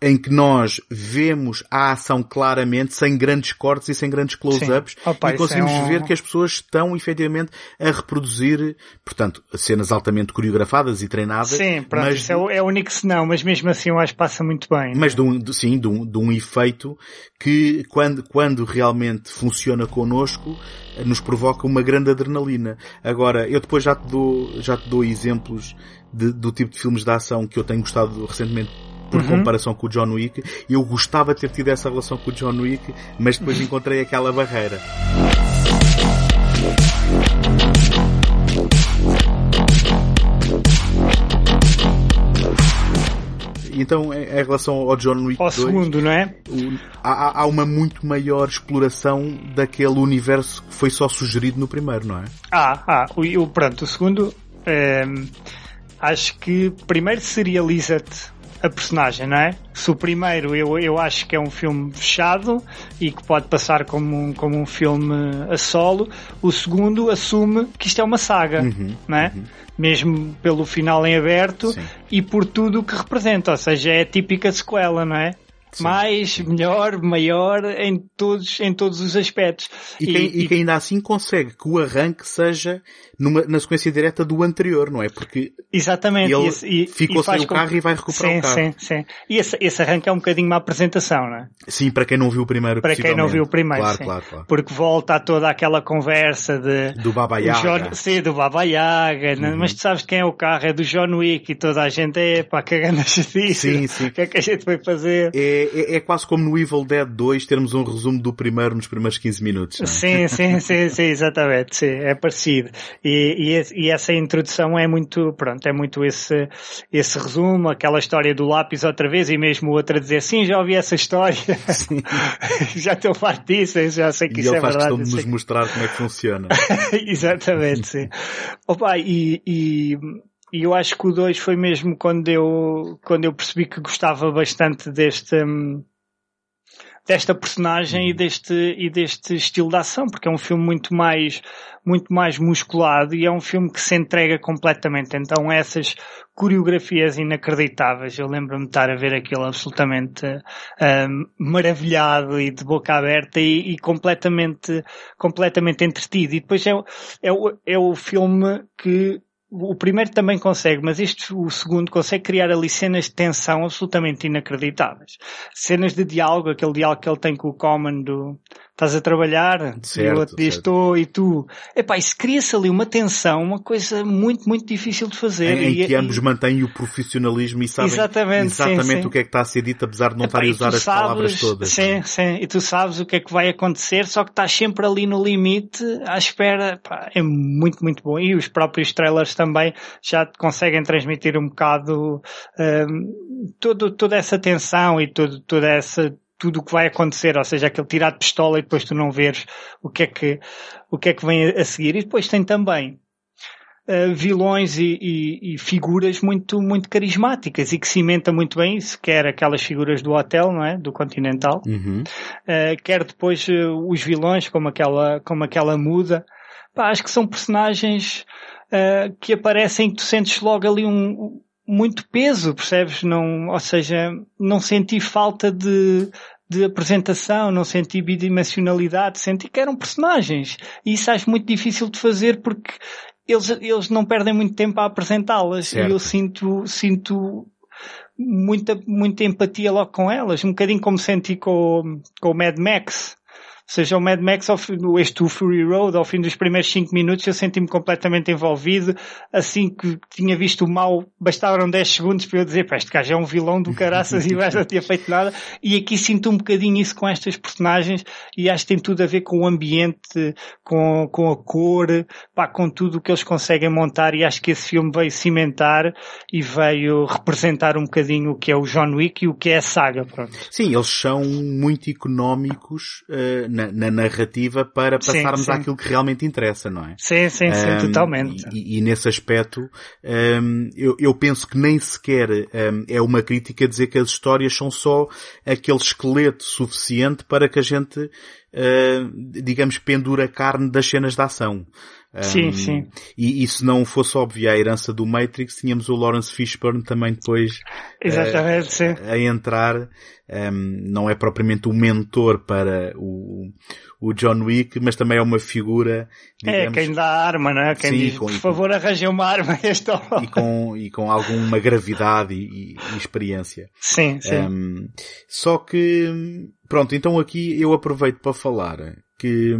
em que nós vemos a ação claramente, sem grandes cortes e sem grandes close-ups, e conseguimos é um... ver que as pessoas estão efetivamente a reproduzir, portanto, cenas altamente coreografadas e treinadas. Sim, pronto, mas isso é, o, é o único senão, mas mesmo assim eu acho que passa muito bem. Mas de um, de, sim, de um, de um efeito que quando, quando realmente funciona connosco, nos provoca uma grande adrenalina. Agora, eu depois já te dou, já te dou exemplos de, do tipo de filmes de ação que eu tenho gostado recentemente por uhum. comparação com o John Wick. Eu gostava de ter tido essa relação com o John Wick, mas depois encontrei aquela barreira. Então, em relação ao John Wick ao 2, segundo, não é? há, há, uma muito maior exploração daquele universo que foi só sugerido no primeiro, não é? Ah, ah, o, pronto, o segundo, é, acho que primeiro serializa-te a personagem, não é? Se o primeiro eu, eu acho que é um filme fechado e que pode passar como um, como um filme a solo, o segundo assume que isto é uma saga, uhum, não é? Uhum. Mesmo pelo final em aberto Sim. e por tudo o que representa, ou seja, é a típica sequela, não é? Sim. mais, melhor, maior em todos, em todos os aspectos. E, e, que, e, que, ainda assim consegue que o arranque seja numa, na sequência direta do anterior, não é? Porque Exatamente. ele e, ficou sem o carro e vai recuperar sim, o carro. Sim, sim. E esse, esse arranque é um bocadinho uma apresentação, não é? Sim, para quem não viu o primeiro, Para quem não viu o primeiro, claro. Claro, claro. Porque volta a toda aquela conversa de... Do Baba Yaga. John, sim, do Baba Yaga. Uhum. Mas tu sabes quem é o carro? É do John Wick e toda a gente é, pá, cagando a disso. Sim, sim. O que é que a gente foi fazer? É, é, é quase como no Evil Dead 2 termos um resumo do primeiro nos primeiros 15 minutos. É? Sim, sim, sim, sim, exatamente. Sim, é parecido. E, e, e, essa introdução é muito, pronto, é muito esse, esse resumo, aquela história do lápis outra vez e mesmo outra dizer, sim, já ouvi essa história. já estou farto disso, já sei que e isso é verdade. E ele faz questão de nos mostrar como é que funciona. exatamente, sim. Opa, e, e e eu acho que o 2 foi mesmo quando eu, quando eu percebi que gostava bastante deste, hum, desta personagem e uhum. deste, e deste estilo de ação, porque é um filme muito mais, muito mais musculado e é um filme que se entrega completamente. Então essas coreografias inacreditáveis, eu lembro-me de estar a ver aquilo absolutamente um, maravilhado e de boca aberta e, e, completamente, completamente entretido. E depois é, é, é o filme que o primeiro também consegue, mas este, o segundo, consegue criar ali cenas de tensão absolutamente inacreditáveis. Cenas de diálogo, aquele diálogo que ele tem com o Common do, estás a trabalhar, certo, e o outro diz estou, e tu. Epá, isso cria-se ali uma tensão, uma coisa muito, muito difícil de fazer. Em, em que ambos e... mantêm o profissionalismo e sabem exatamente, exatamente sim, sim. o que é que está a ser dito, apesar de não estarem a usar as sabes, palavras todas. Sim, sim, e tu sabes o que é que vai acontecer, só que estás sempre ali no limite, à espera, Epá, é muito, muito bom. E os próprios trailers também já conseguem transmitir um bocado um, todo, toda essa tensão e todo, toda essa tudo o que vai acontecer, ou seja, aquele tirar de pistola e depois tu não veres o que é que, o que, é que vem a seguir. E depois tem também uh, vilões e, e, e, figuras muito, muito carismáticas e que cimenta muito bem isso, quer aquelas figuras do hotel, não é? Do Continental, uhum. uh, quer depois uh, os vilões, como aquela, como aquela muda. Pá, acho que são personagens que aparecem que tu sentes logo ali um, muito peso, percebes? Não, ou seja, não senti falta de, de apresentação, não senti bidimensionalidade, senti que eram personagens. E isso acho muito difícil de fazer porque eles, eles não perdem muito tempo a apresentá-las. E eu sinto, sinto muita, muita empatia logo com elas. Um bocadinho como senti com, com o Mad Max seja o Mad Max ou este o Fury Road, ao fim dos primeiros 5 minutos eu senti-me completamente envolvido, assim que tinha visto o mal, bastaram 10 segundos para eu dizer, pá, este gajo é um vilão do caraças e o gajo não tinha feito nada, e aqui sinto um bocadinho isso com estas personagens, e acho que tem tudo a ver com o ambiente, com, com a cor, pá, com tudo o que eles conseguem montar, e acho que esse filme veio cimentar e veio representar um bocadinho o que é o John Wick e o que é a saga, pronto. Sim, eles são muito económicos, uh, na, na narrativa para passarmos sim, sim. àquilo que realmente interessa, não é? Sim, sim, sim, um, totalmente. E, e, nesse aspecto, um, eu, eu, penso que nem sequer um, é uma crítica dizer que as histórias são só aquele esqueleto suficiente para que a gente, uh, digamos, pendura a carne das cenas de ação. Sim, um, sim. E, e, se não fosse óbvia a herança do Matrix, tínhamos o Lawrence Fishburne também depois Exatamente, uh, sim. a entrar. Um, não é propriamente o mentor para o, o John Wick, mas também é uma figura. É, digamos, é, quem dá a arma, não é? Quem sim, diz, com, por favor, arranje uma arma a este e com, e com alguma gravidade e, e experiência. Sim, sim. Um, só que, pronto, então aqui eu aproveito para falar que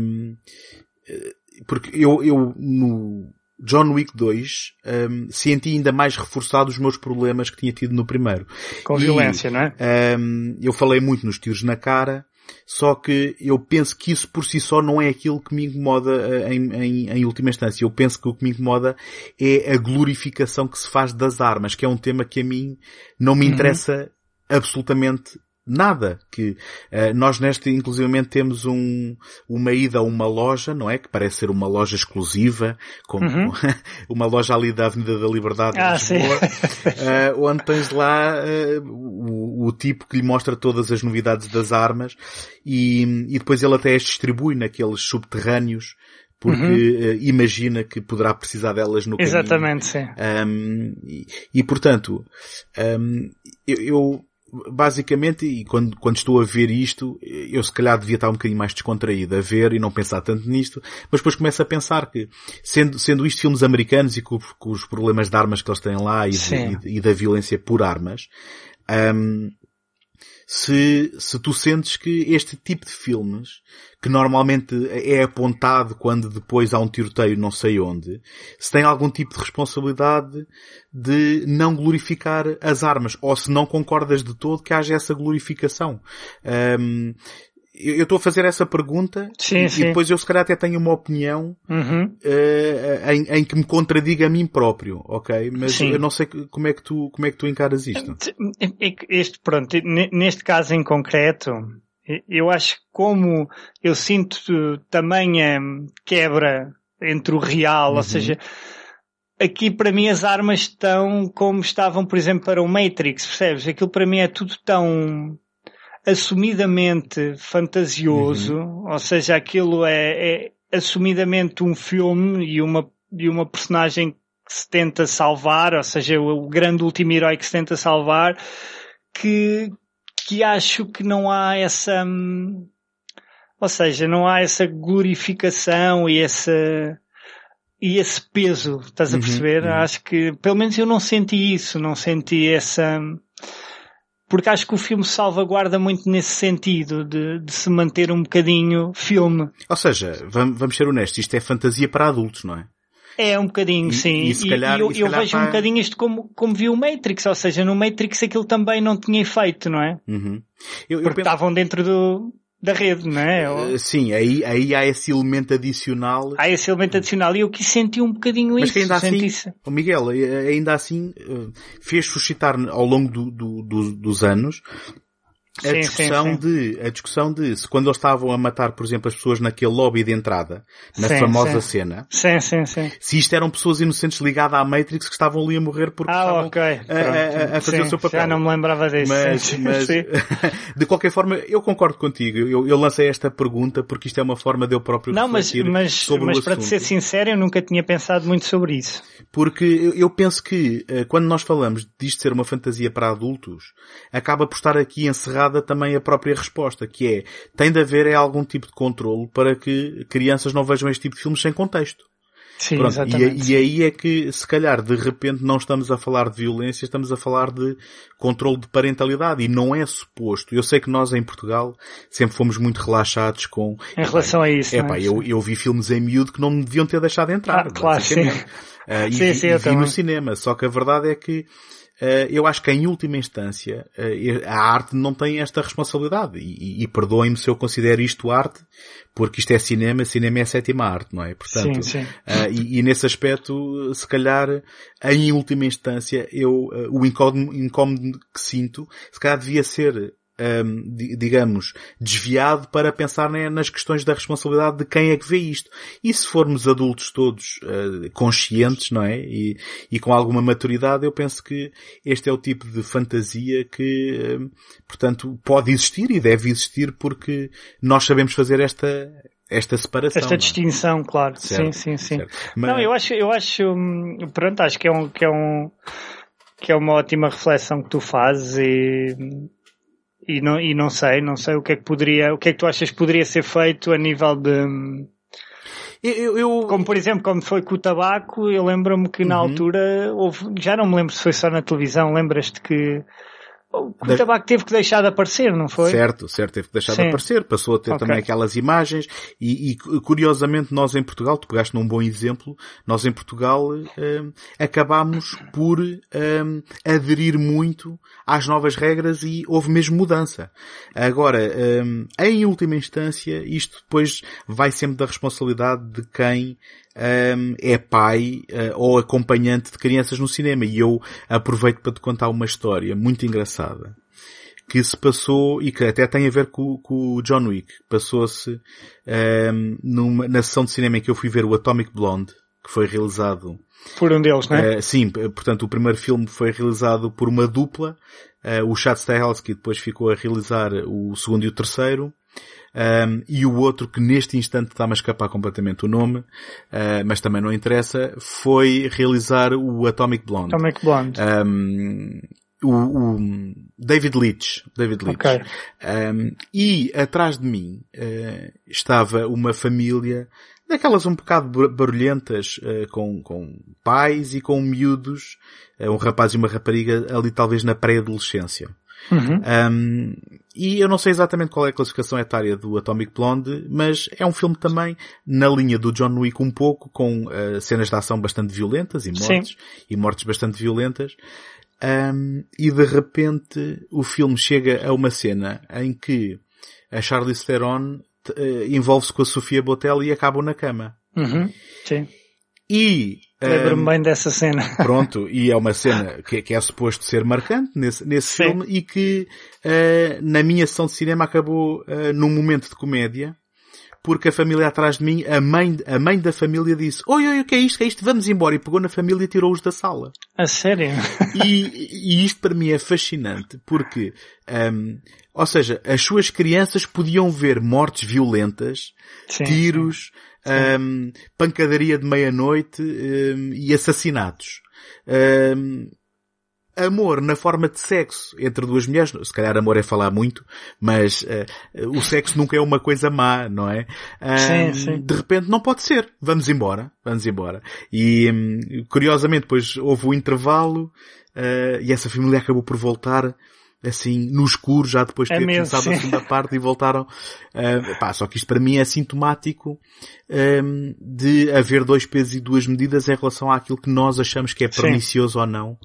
porque eu, eu no John Wick 2 um, senti ainda mais reforçado os meus problemas que tinha tido no primeiro. Com e, violência, não é? Um, eu falei muito nos tiros na cara, só que eu penso que isso por si só não é aquilo que me incomoda uh, em, em, em, última instância. Eu penso que o que me incomoda é a glorificação que se faz das armas, que é um tema que a mim não me uhum. interessa absolutamente nada. Que uh, nós neste, inclusivamente, temos um, uma ida a uma loja, não é? Que parece ser uma loja exclusiva, como uhum. uma loja ali da Avenida da Liberdade ah, Lisboa, uh, onde tens lá uh, o, o, tipo que lhe mostra todas as novidades das armas e, e depois ele até as distribui naqueles subterrâneos porque uhum. uh, imagina que poderá precisar delas no Exatamente, caminho. Exatamente, sim. Um, e, e, portanto, um, eu, eu, basicamente, e quando, quando estou a ver isto, eu se calhar devia estar um bocadinho mais descontraído a ver e não pensar tanto nisto, mas depois começo a pensar que, sendo, sendo isto filmes americanos e com, com os problemas de armas que eles têm lá e, de, e, e da violência por armas, um, se, se tu sentes que este tipo de filmes, que normalmente é apontado quando depois há um tiroteio não sei onde, se tem algum tipo de responsabilidade de não glorificar as armas, ou se não concordas de todo que haja essa glorificação. Um, eu estou a fazer essa pergunta sim, e, sim. depois eu se calhar até tenho uma opinião uhum. uh, em, em, que me contradiga a mim próprio, ok? Mas sim. eu não sei como é que tu, como é que tu encaras isto. Este, pronto, neste caso em concreto, eu acho que como eu sinto tamanha quebra entre o real, uhum. ou seja, aqui para mim as armas estão como estavam, por exemplo, para o Matrix, percebes? Aquilo para mim é tudo tão assumidamente fantasioso, uhum. ou seja, aquilo é, é, assumidamente um filme e uma, e uma personagem que se tenta salvar, ou seja, o, o grande último herói que se tenta salvar, que, que acho que não há essa, hum, ou seja, não há essa glorificação e essa, e esse peso, estás a uhum, perceber? Uhum, uhum. Acho que, pelo menos eu não senti isso, não senti essa, porque acho que o filme salvaguarda muito nesse sentido de, de se manter um bocadinho filme. Ou seja, vamos, vamos ser honestos, isto é fantasia para adultos, não é? É, um bocadinho, E- sim. e se calhar- eu, e eu calhar vejo um bocadinho isto como, como vi o Matrix, ou seja, no Matrix aquilo também não tinha efeito, não é? Uhum. Eu, eu Porque penso- estavam dentro do, da rede, não é? Ou- Eh, Sim, aí, aí há esse elemento adicional. Há esse elemento adicional e eu que senti um bocadinho Mas isso. que ainda assim, isso. o Miguel, eh, ainda assim, eh, fez suscitar ao longo do- do- do- dos anos a Sim, discussão sim, sim. de, a discussão de se quando eles estavam a matar, por exemplo, as pessoas naquele lobby de entrada, na famosa cena, Sim, sim, sim. se isto eram pessoas inocentes ligadas à Matrix que estavam ali a morrer porque Ah, estavam ok. a, a- a fazer o seu papel. Já não me lembrava disso. Mas, mas de qualquer forma, eu concordo contigo. Eu, eu lancei esta pergunta porque isto é uma forma de eu próprio Não, mas, mas, sobre mas o para te ser sincero, eu nunca tinha pensado muito sobre isso. Porque eu- eu penso que eh, quando nós falamos disto ser uma fantasia para adultos, acaba por estar aqui encerrada também a própria resposta, que é, tem de haver é algum tipo de controle para que crianças não vejam este tipo de filmes sem contexto. Sim, Pronto, exatamente. e, e aí é que, se calhar, de repente não estamos a falar de violência, estamos a falar de controle de parentalidade e não é suposto. Eu sei que nós em Portugal sempre fomos muito relaxados com... Em relação a isso. É pá, é? eu, eu vi filmes em miúdo que não me deviam ter deixado entrar. Ah, claro, sim. Ah, e Sim, vi, sim, e vi também. no cinema. Só que a verdade é que ah, eu acho que em última instância ah, a arte não tem esta responsabilidade. E, e, perdoem-me se eu considero isto arte, porque isto é cinema, cinema é a sétima arte, não é? Portanto, Sim, sim. ah, e, e nesse aspecto, se calhar, em última instância, eu, o incómodo, incómodo que sinto, se calhar devia ser hum, di- digamos, desviado para pensar nas questões da responsabilidade de quem é que vê isto. E se formos adultos todos eh, conscientes, não é? E, e com alguma maturidade, eu penso que este é o tipo de fantasia que, hum, portanto, pode existir e deve existir porque nós sabemos fazer esta, esta separação. Esta é? distinção, claro. Certo, sim, sim, sim. Mas- Não, eu acho, eu acho, hum, pronto, acho que é um, que é um, que é uma ótima reflexão que tu fazes e, e não, e não sei, não sei o que é que poderia, o que é que tu achas que poderia ser feito a nível de, eu, eu, como por exemplo, como foi com o tabaco, eu lembro-me que na Uhum. altura houve, já não me lembro se foi só na televisão, lembras-te que, o tabaco teve que deixar de aparecer, não foi? Certo, certo, teve que deixar de Sim. aparecer, passou a ter Ok. também aquelas imagens e, e, curiosamente nós em Portugal, tu pegaste num bom exemplo, nós em Portugal hum, acabámos por hum, aderir muito às novas regras e houve mesmo mudança. Agora, hum, em última instância, isto depois vai sempre da responsabilidade de quem hum, é pai eh, ou acompanhante de crianças no cinema. E eu aproveito para te contar uma história muito engraçada que se passou e que até tem a ver com, com o John Wick. Passou-se ehm, numa, na sessão de cinema em que eu fui ver o Atomic Blonde, que foi realizado. Por um deles, não é? eh, sim, portanto o primeiro filme foi realizado por uma dupla, eh, o Chad Stahelski depois ficou a realizar o segundo e o terceiro. Ehm, e o outro que neste instante está-me a escapar completamente o nome, eh, mas também não interessa, foi realizar o Atomic Blonde. Atomic Blonde. Um, o, o David Leitch, David Leitch. Ok. Um, e atrás de mim eh, estava uma família daquelas um bocado bar- barulhentas, eh, com, com pais e com miúdos, eh, um rapaz e uma rapariga ali talvez na pré-adolescência. Uhum. Um, e eu não sei exatamente qual é a classificação etária do Atomic Blonde, mas é um filme também na linha do John Wick um pouco, com uh, cenas de ação bastante violentas e mortes, e mortes bastante violentas. Um, e de repente o filme chega a uma cena em que a Charlize Theron eh, envolve-se com a Sofia Botelho e acabam na cama. Uhum. Sim. E Lembro-me um, bem dessa cena. Pronto, e é uma cena que, que é suposto ser marcante nesse, nesse Sim. filme e que eh, na minha sessão de cinema acabou eh, num momento de comédia porque a família atrás de mim, a mãe, a mãe da família disse oi, oi, o que é isto, o que é isto? Vamos embora. E pegou na família e tirou-os da sala. A sério? E, e isto para mim é fascinante porque, hum, ou seja, as suas crianças podiam ver mortes violentas, Sim. tiros, hum, pancadaria de meia-noite hum, e assassinatos. Hum, amor na forma de sexo entre duas mulheres, se calhar amor é falar muito, mas eh, o sexo nunca é uma coisa má, não é? Sim, sim. De repente não pode ser. Vamos embora. Vamos embora. E hum, curiosamente depois houve o intervalo eh, e essa família acabou por voltar assim, no escuro, já depois de ter começado a segunda parte e voltaram, uh, pá, só que isto para mim é sintomático um, de haver dois pesos e duas medidas em relação àquilo que nós achamos que é pernicioso sim. ou não.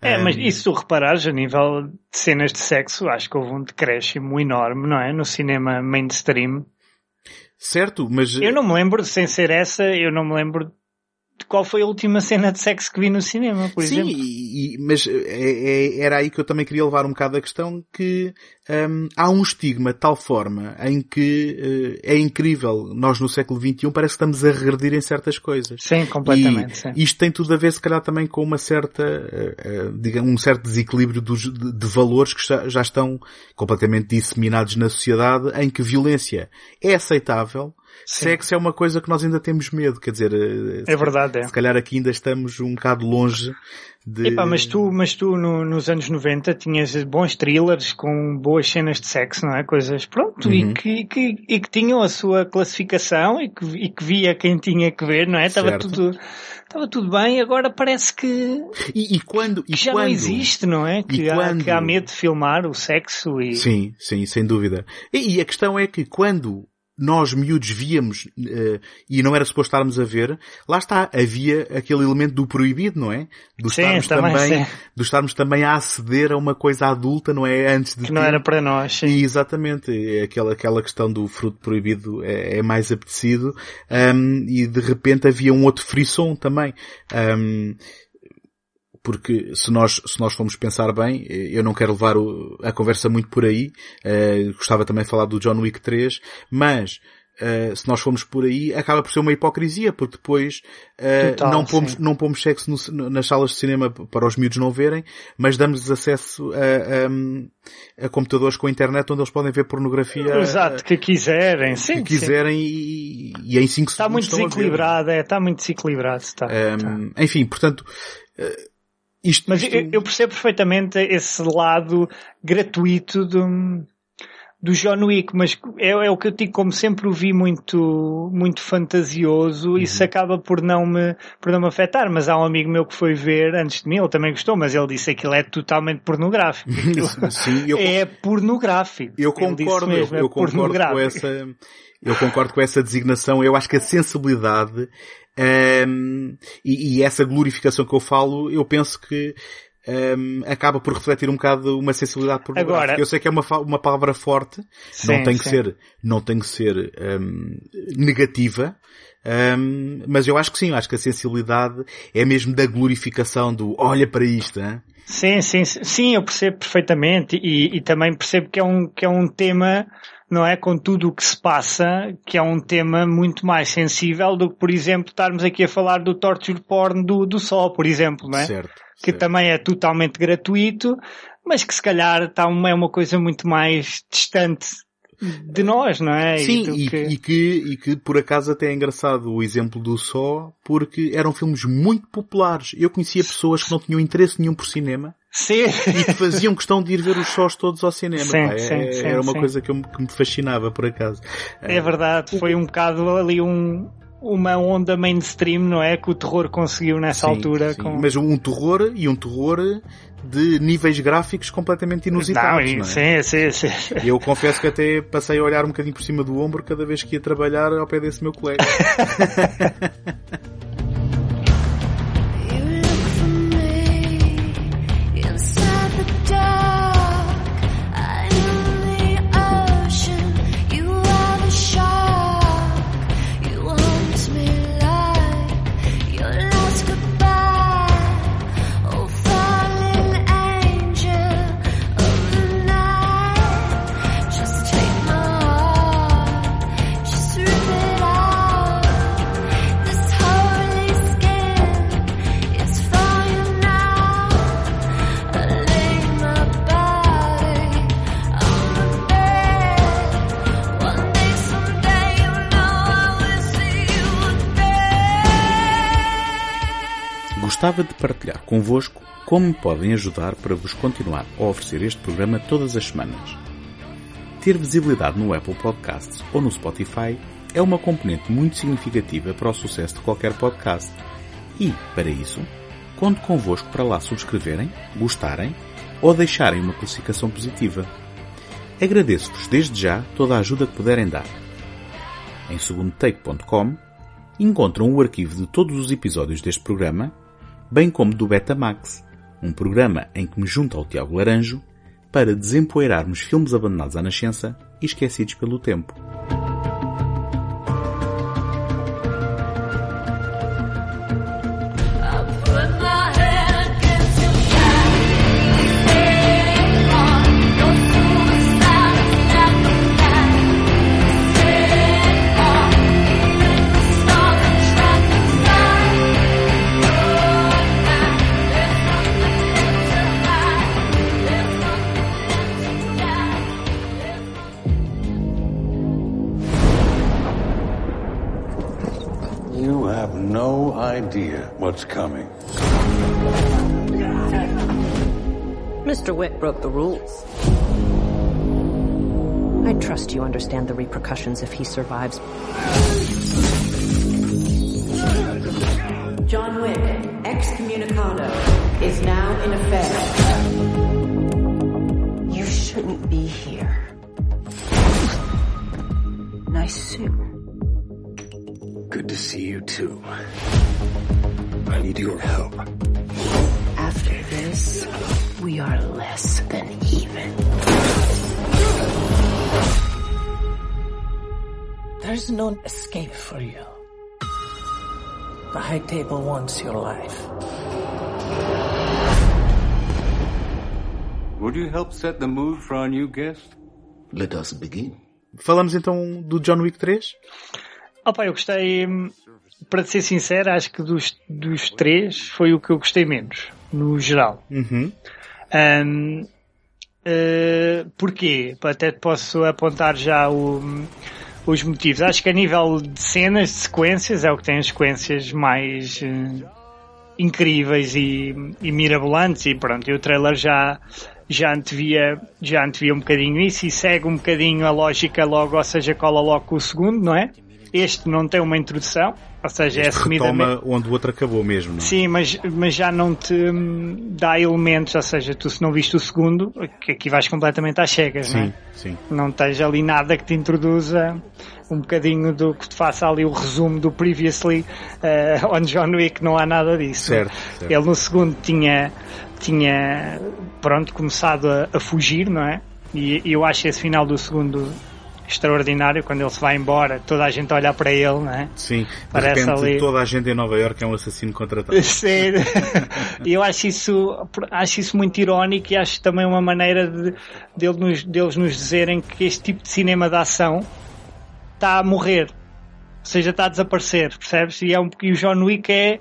É, mas e se tu reparares, a nível de cenas de sexo, acho que houve um decréscimo enorme, não é? No cinema mainstream. Certo, mas... Eu não me lembro, sem ser essa, eu não me lembro qual foi a última cena de sexo que vi no cinema, por Sim, exemplo. Sim, mas é, é, era aí que eu também queria levar um bocado a questão que um, há um estigma de tal forma em que uh, é incrível, nós no século XXI parece que estamos a regredir em certas coisas. Sim, completamente. E sim. isto tem tudo a ver se calhar também com uma certa, uh, uh, digamos, um certo desequilíbrio dos, de, de, valores que já, já estão completamente disseminados na sociedade em que violência é aceitável, Sim. Sexo é uma coisa que nós ainda temos medo, quer dizer, eh, é verdade, é. se calhar aqui ainda estamos um bocado longe de... Epá, mas tu, mas tu no, nos anos 90 tinhas bons thrillers com boas cenas de sexo, não é? Coisas, pronto, uhum. e, que, que, e que tinham a sua classificação e que, e que via quem tinha que ver, não é? Estava tudo, estava tudo bem, agora parece que, e, e quando, e já quando, não existe, não é? Que há, quando... que há medo de filmar o sexo e... Sim, sim, sem dúvida. E, e a questão é que quando nós miúdos víamos uh, e não era suposto estarmos a ver, lá está, havia aquele elemento do proibido, não é? Do sim, estarmos também, também, do estarmos também a aceder a uma coisa adulta, não é? Antes de que não era para nós, sim. E exatamente, aquela, aquela questão do fruto proibido é, é mais apetecido, um, e de repente havia um outro frisson também. Um, porque se nós, se nós formos pensar bem, eu não quero levar o, a conversa muito por aí, uh, gostava também de falar do John Wick 3, mas Uh, se nós formos por aí, acaba por ser uma hipocrisia, porque depois uh, Total, não, pomos, não pomos sexo no, nas salas de cinema para os miúdos não verem, mas damos-lhes acesso a, a, a, computadores com internet onde eles podem ver pornografia. Exato, que quiserem, sim. Que quiserem e, e, em 5 Está muito desequilibrado, é, está muito desequilibrado, está. Um, tá. Enfim, portanto, uh, isto, Mas isto... Eu, percebo perfeitamente esse lado gratuito do, do John Wick, mas é, é, o que eu digo, como sempre o vi muito, muito fantasioso, uhum. isso acaba por não me, por não me afetar, mas há um amigo meu que foi ver antes de mim, ele também gostou, mas ele disse que aquilo é totalmente pornográfico. Sim, eu, é pornográfico. Eu concordo, mesmo, eu, eu é concordo com essa, eu concordo com essa designação, eu acho que a sensibilidade um, e, e, essa glorificação que eu falo, eu penso que um, acaba por refletir um bocado uma sensibilidade pornográfica. Agora, eu sei que é uma, uma palavra forte, sim, não tem que sim. ser, não tem que ser um, negativa, um, mas eu acho que sim, acho que a sensibilidade é mesmo da glorificação do olha para isto, hein? Sim, sim, sim, eu percebo perfeitamente e, e também percebo que é um, que é um tema não é? Com tudo o que se passa, que é um tema muito mais sensível do que, por exemplo, estarmos aqui a falar do torture porn do, do Sol, por exemplo, não é? Certo. Que certo. também é totalmente gratuito, mas que se calhar está uma, é uma coisa muito mais distante de nós, não é? Sim, e, que... E, que, e que por acaso até é engraçado o exemplo do Só, porque eram filmes muito populares. Eu conhecia pessoas que não tinham interesse nenhum por cinema. Sim. E que faziam questão de ir ver os sós todos ao cinema. Sim, pá. sim, é, sim, era uma coisa que, eu, que, me fascinava, por acaso. É verdade, foi um bocado ali um, uma onda mainstream, não é? Que o terror conseguiu nessa sim, altura. Sim. Com... Mas um terror e um terror de níveis gráficos completamente inusitados. Não, não é? sim, sim, sim. Eu confesso que até passei a olhar um bocadinho por cima do ombro cada vez que ia trabalhar ao pé desse meu colega. Gostava de partilhar convosco como me podem ajudar para vos continuar a oferecer este programa todas as semanas. Ter visibilidade no Apple Podcasts ou no Spotify é uma componente muito significativa para o sucesso de qualquer podcast. E, para isso, conto convosco para lá subscreverem, gostarem ou deixarem uma classificação positiva. Agradeço-vos desde já toda a ajuda que puderem dar. Em segundotake.com encontram o arquivo de todos os episódios deste programa, bem como do Betamax, um programa em que me junto ao Tiago Laranjo para desempoeirarmos filmes abandonados à nascença e esquecidos pelo tempo. What's coming. Mr. Wick broke the rules. I trust you understand the repercussions if he survives. John Wick, excommunicado, is now in effect. You shouldn't be here. Nice suit. Good to see you too. I need your help. After this, we are less than even. There's no escape for you. The High Table wants your life. Would you help set the mood for our new guest? Let us begin. Falamos então do John Wick 3? Opa, eu gostei, para ser sincero, acho que dos, dos três foi o que eu gostei menos, no geral. Uhum. Um, uh, porquê? Até posso apontar já o, os motivos. Acho que a nível de cenas, de sequências, é o que tem as sequências mais uh, incríveis e, e mirabolantes e pronto, e o trailer já já antevia, já antevia um bocadinho isso e segue um bocadinho a lógica logo, ou seja, cola logo com o segundo, não é? Este não tem uma introdução, ou seja, este é assumidamente... retoma onde o outro acabou mesmo, não é? Sim, mas, mas já não te hum, dá elementos, ou seja, tu se não viste o segundo, que aqui vais completamente às cegas, não é? Sim, sim. Não tens ali nada que te introduza um bocadinho do que te faça ali o resumo do previously uh, on John Wick, não há nada disso. Certo, certo. Ele no segundo tinha, tinha pronto, começado a, a fugir, não é? E, e eu acho esse final do segundo extraordinário quando ele se vai embora, toda a gente olha para ele, não é? Sim, de Parece repente ali- toda a gente em Nova Iorque é um assassino contratado. Sim. E eu acho isso, acho isso muito irónico e acho também uma maneira de, dele nos, deles nos dizerem que este tipo de cinema de ação está a morrer. Ou seja, está a desaparecer, percebes? E, é um, e o John Wick é,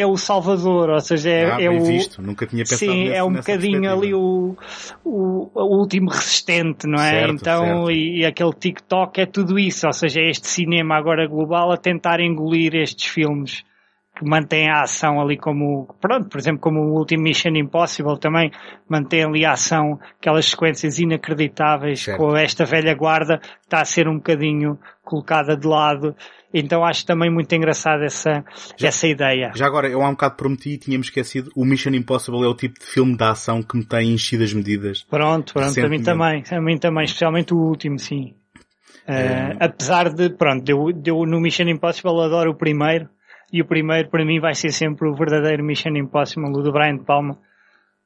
é o salvador, ou seja, é, ah, é o... visto. Nunca tinha pensado Sim, nesse- é um bocadinho ali o, o, o último resistente, não é? Certo, então, certo. E, e aquele TikTok é tudo isso, ou seja, é este cinema agora global a tentar engolir estes filmes que mantêm a ação ali como, pronto, por exemplo, como o último Mission Impossible também mantém ali a ação, aquelas sequências inacreditáveis Certo. com esta velha guarda que está a ser um bocadinho colocada de lado. Então acho também muito engraçada essa, essa ideia. Já agora, eu há um bocado prometi e tínhamos esquecido, o Mission Impossible é o tipo de filme de ação que me tem enchido as medidas. Pronto, pronto, a mim também, a mim também, especialmente o último, sim. Eh, Apesar de, pronto, eu, eu no Mission Impossible adoro o primeiro, e o primeiro para mim vai ser sempre o verdadeiro Mission Impossible, o do Brian De Palma.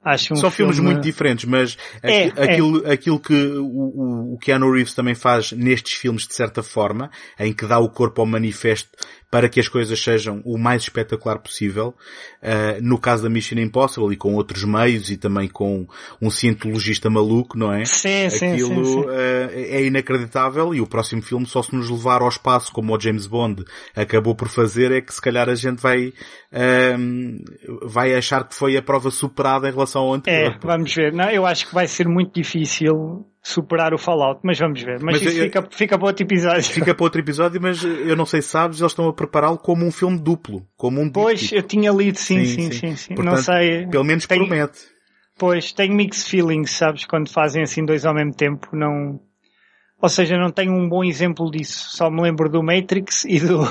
Acho um São filmes filme- muito diferentes, mas É, aqui- aquilo, aquilo que o, o, o Keanu Reeves também faz nestes filmes de certa forma, em que dá o corpo ao manifesto para que as coisas sejam o mais espetacular possível, uh, no caso da Mission Impossible e com outros meios e também com um cientologista maluco, não é? Sim, Aquilo sim, sim. uh, é inacreditável e o próximo filme só se nos levar ao espaço como o James Bond acabou por fazer é que se calhar a gente vai, um, vai achar que foi a prova superada em relação ao anterior. É, vamos ver. Não, eu acho que vai ser muito difícil superar o Fallout, mas vamos ver. Mas, Mas isso eu- fica, fica para outro episódio. Fica para outro episódio, mas eu não sei se sabes, eles estão a prepará-lo como um filme duplo, como um Pois, eu tinha lido, sim, sim, sim, sim. Portanto, não sei. Pelo menos Tenho- promete. Pois, tenho mixed feelings, sabes? Quando fazem assim dois ao mesmo tempo, não. Ou seja, não tenho um bom exemplo disso. Só me lembro do Matrix e do,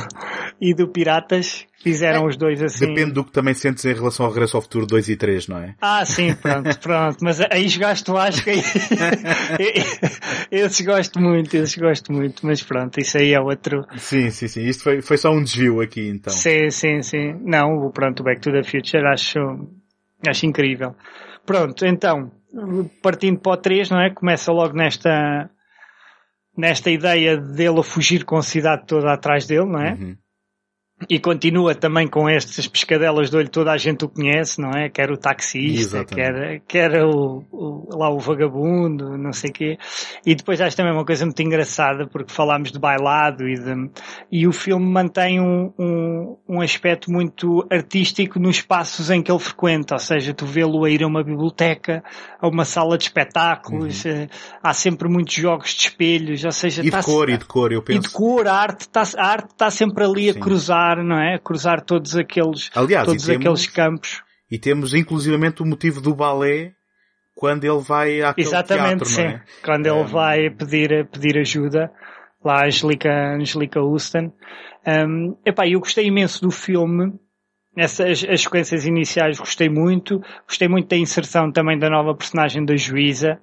e do Piratas. Fizeram É, os dois assim. Depende do que também sentes em relação ao Regresso ao Futuro 2 e 3, não é? Ah, sim, pronto, pronto. Mas aí jogaste o acho que aí... esses gosto muito, esses gosto muito. Mas pronto, isso aí é outro. Sim, sim, sim. Isto foi, foi só um desvio aqui, então. Sim, sim, sim. Não, pronto, o Back to the Future acho, acho incrível. Pronto, então, partindo para o 3, não é? Começa logo nesta, nesta ideia dele a fugir com a cidade toda atrás dele, não é? Uhum. E continua também com estas pescadelas de olho, toda a gente o conhece, não é? Quer o taxista, Exatamente. quer, quer o, o- lá o vagabundo, não sei o quê. E depois acho também uma coisa muito engraçada, porque falámos de bailado e de, e o filme mantém um, um, um aspecto muito artístico nos espaços em que ele frequenta, ou seja, tu vê-lo a ir a uma biblioteca, a uma sala de espetáculos, eh, há sempre muitos jogos de espelhos, ou seja, Uhum. E de cor, e de cor, eu e de penso. cor, a arte está a arte está sempre ali a Sim. Cruzar, não é? Cruzar todos aqueles, Aliás, todos temos- aqueles campos. E temos inclusivamente o motivo do balé quando ele vai àquele Exatamente, teatro, sim. é? Quando ele Um, vai pedir, pedir ajuda, lá a Angelica, Angelica Houston. Um, epá, eu gostei imenso do filme. Essas, as sequências iniciais gostei muito. Gostei muito da inserção também da nova personagem da juíza.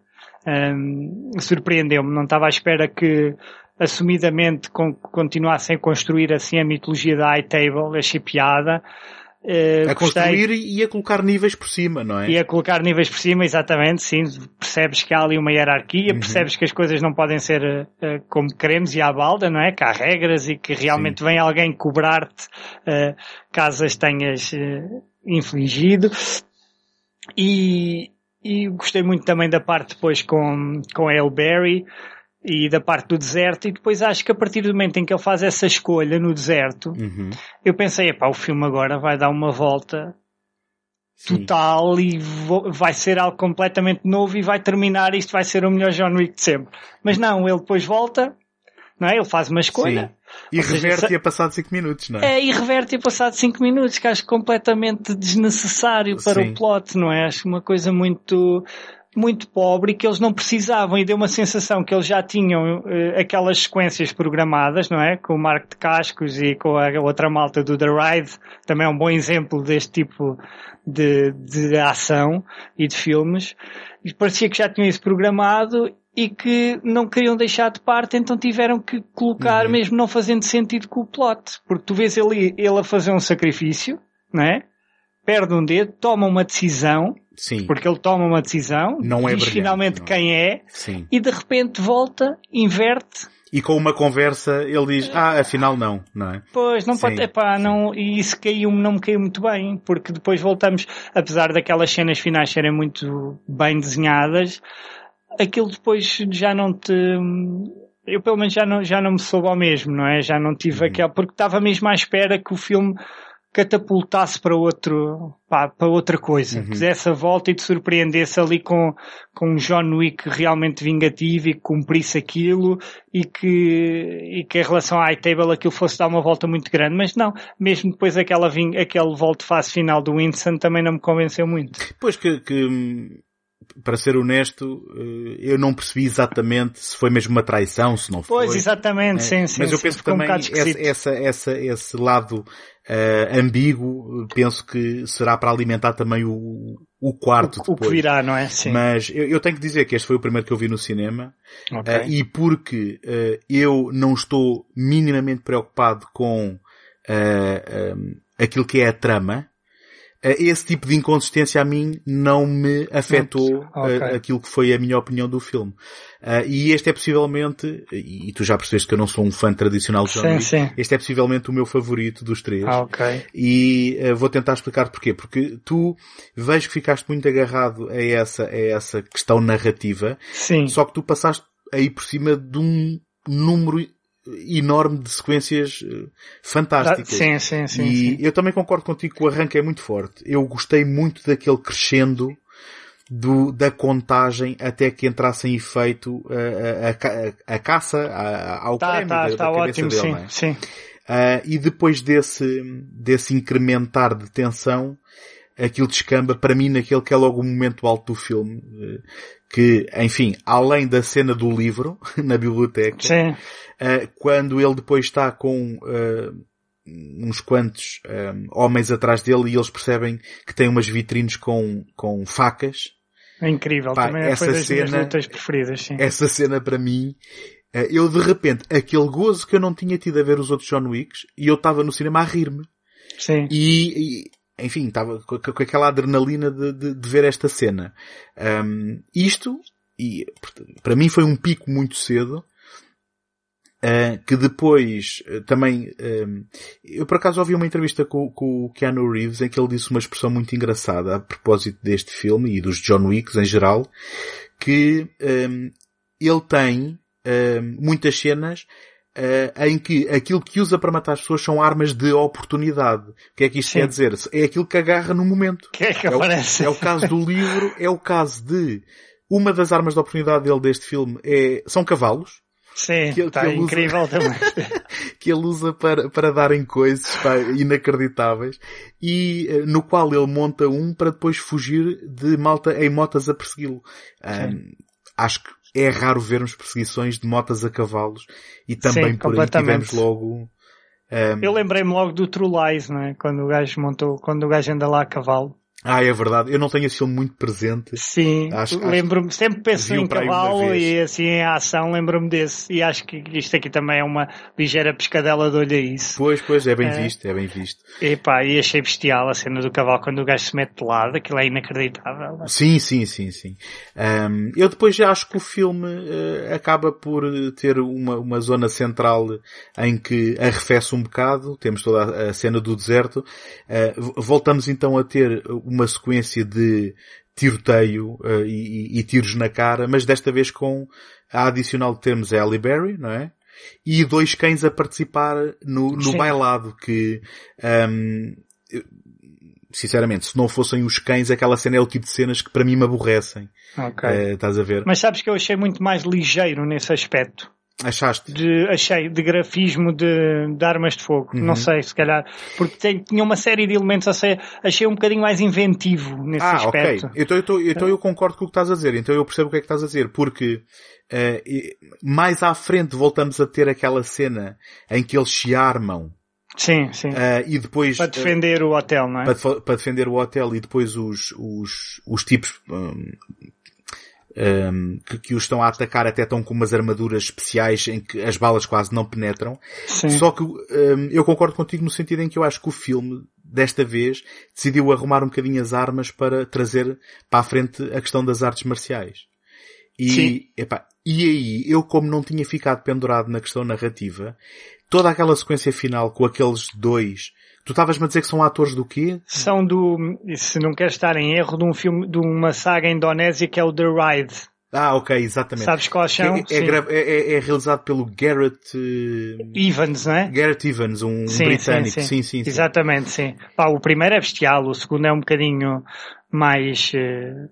Um, Surpreendeu-me. Não estava à espera que assumidamente con- continuassem a construir assim a mitologia da High Table. Achei piada. Uh, A gostei. construir e a colocar níveis por cima, não é? E a colocar níveis por cima, exatamente, sim. Percebes que há ali uma hierarquia, Uhum. percebes que as coisas não podem ser eh, eh, como queremos e à balda, não é? Que há regras e que realmente vem alguém cobrar-te eh, caso as tenhas eh, infligido. E, e gostei muito também da parte depois com, com a El Berry e da parte do deserto e depois acho que a partir do momento em que ele faz essa escolha no deserto, Uhum. eu pensei, epá, o filme agora vai dar uma volta Sim. total e vai ser algo completamente novo e vai terminar isto vai ser o melhor John Wick de sempre. Mas não, ele depois volta, não é? Ele faz uma escolha. Sim. E Ou seja, reverte se- a passado 5 minutos, não é? É, e reverte a passado 5 minutos, que acho completamente desnecessário para Sim. o plot, não é? Acho uma coisa muito, muito pobre e que eles não precisavam e deu uma sensação que eles já tinham eh, aquelas sequências programadas, não é? Com o Marco de Cascos e com a outra malta do The Ride, também é um bom exemplo deste tipo de, de ação e de filmes. E parecia que já tinham isso programado e que não queriam deixar de parte, então tiveram que colocar, Uhum. mesmo não fazendo sentido com o plot. Porque tu vês ele, ele a fazer um sacrifício, não é? Perde um dedo, toma uma decisão, Sim. porque ele toma uma decisão, Não é diz brilhante, finalmente não é? quem é, Sim. e de repente volta, inverte, E com uma conversa ele diz, ah, afinal não, não é? Pois, não Sim, pode, epá, não, e isso caiu não me caiu muito bem, porque depois voltamos, apesar daquelas cenas finais serem muito bem desenhadas, aquilo depois já não te, eu pelo menos já não, já não me soube ao mesmo, não é? Já não tive aquela, porque estava mesmo à espera que o filme catapultasse para outro, pá, para outra coisa, que desse a volta e te surpreendesse ali com, com um John Wick realmente vingativo e que cumprisse aquilo e que, e que em relação à High-Table aquilo fosse dar uma volta muito grande, mas não, mesmo depois aquela ving, aquele volte-face final do Winston também não me convenceu muito. Pois que, que, para ser honesto, eh, eu não percebi exatamente se foi mesmo uma traição, se não foi. Pois, exatamente, sim, sim. Mas eu sim, penso que um também esse, esquisito. essa, essa, esse lado eh, ambíguo, penso que será para alimentar também o, o quarto o, o depois. que virá, não é? Sim. Mas eu, eu tenho que dizer que este foi o primeiro que eu vi no cinema Ok. eh, e porque eh, eu não estou minimamente preocupado com um, aquilo que é a trama, esse tipo de inconsistência a mim não me afetou Ok. eh, aquilo que foi a minha opinião do filme. Eh, e este é possivelmente, e tu já percebeste que eu não sou um fã tradicional de John Sim, Wick, sim. este é possivelmente o meu favorito dos três. Ah, ok. E eh, vou tentar explicar porquê. Porque tu vejo que ficaste muito agarrado a essa, a essa questão narrativa, Sim. só que tu passaste aí por cima de um número enorme de sequências eh, fantásticas. Sim, sim, sim. e sim. eu também concordo contigo que o arranque é muito forte. Eu gostei muito daquele crescendo do, da contagem até que entrasse em efeito a, a, a ca- a caça a- ao Tá, prémio tá, da, tá da cabeça ótimo, dele, sim, é? sim. Ah, e depois desse, desse incrementar de tensão, aquilo descamba para mim naquele que é logo o momento alto do filme, eh, que, enfim, além da cena do livro, na biblioteca, ah, quando ele depois está com ah, uns quantos um, homens atrás dele e eles percebem que tem umas vitrines com, com facas. É incrível, Pá, também essa foi das minhas cena- lutas preferidas, sim. Essa cena para mim, eh, eu de repente, aquele gozo que eu não tinha tido a ver os outros John Wicks e eu estava no cinema a rir-me. Sim. E, e, enfim, estava com, com aquela adrenalina de, de- de ver esta cena. Um, isto, e para mim foi um pico muito cedo, uh, que depois uh, também, um, eu por acaso ouvi uma entrevista com, com o Keanu Reeves em que ele disse uma expressão muito engraçada a propósito deste filme e dos John Wicks em geral, que um, ele tem muitas cenas uh, em que aquilo que usa para matar as pessoas são armas de oportunidade. O que é que isto Sim. quer dizer? É aquilo que agarra no momento. Que é que É o, é o caso do livro, é o caso de uma das armas de oportunidade dele deste filme é, são cavalos, Sim, que está que ele usa- incrível também. que ele usa para, para darem coisas pá, inacreditáveis e eh, no qual ele monta um para depois fugir de malta em motas a persegui-lo. Ahm, acho que é raro vermos perseguições de motas a cavalos e também Sim, por aí tivemos logo ahm, Eu lembrei-me logo do True Lies, não é? Quando o gajo montou, quando o gajo anda lá a cavalo. Ah, é verdade. Eu não tenho esse filme muito presente. Sim, lembro-me, sempre penso em cavalo e assim em ação lembro-me desse. E acho que isto aqui também é uma ligeira pescadela de olho a isso. Pois, pois, é bem É. visto, é bem visto. E pá, e achei bestial a cena do cavalo quando o gajo se mete de lado, aquilo é inacreditável. Sim, sim, sim, sim. Ahm, eu depois já acho que o filme eh, acaba por eh, ter uma, uma zona central em que arrefece um bocado, temos toda a, a cena do deserto, v- voltamos então a ter uma sequência de tiroteio eh, e, e- tiros na cara, mas desta vez com a adicional de termos a Halle Berry, não é? E dois cães a participar no, no bailado que, ahm, sinceramente, se não fossem os cães, aquela cena é o tipo de cenas que para mim me aborrecem. Ok. Eh, estás a ver? Mas sabes que eu achei muito mais ligeiro nesse aspecto. Achaste? De, achei, de grafismo de, de armas de fogo. Uhum. Não sei, se calhar. Porque tem, tinha uma série de elementos, ou seja, achei um bocadinho mais inventivo nesse ah, aspecto. ok. Então eu, tô- então eu concordo com o que estás a dizer. Então eu percebo o que é que estás a dizer. Porque e- mais à frente voltamos a ter aquela cena em que eles se armam Sim, sim. eh, e depois... Para defender o hotel, não é? para, para defender o hotel e depois os, os, os tipos hum, hum, que, que os estão a atacar até estão com umas armaduras especiais em que as balas quase não penetram. Sim. Só que hum, eu concordo contigo no sentido em que eu acho que o filme, desta vez, decidiu arrumar um bocadinho as armas para trazer para a frente a questão das artes marciais. E, Sim. epá, e aí, eu como não tinha ficado pendurado na questão narrativa, toda aquela sequência final com aqueles dois, tu estavas-me a dizer que são atores do quê? São do, se não quer estar em erro, de um filme, de uma saga indonésia que é o The Ride. Ah, ok, exatamente. Sabes quais são? É, é, é- é- é realizado pelo Garrett, eh, Evans, não é? Garrett Evans, um Sim, britânico. sim, sim. Sim, sim, sim. Exatamente, sim. Pá, o primeiro é bestial, o segundo é um bocadinho mais, eh,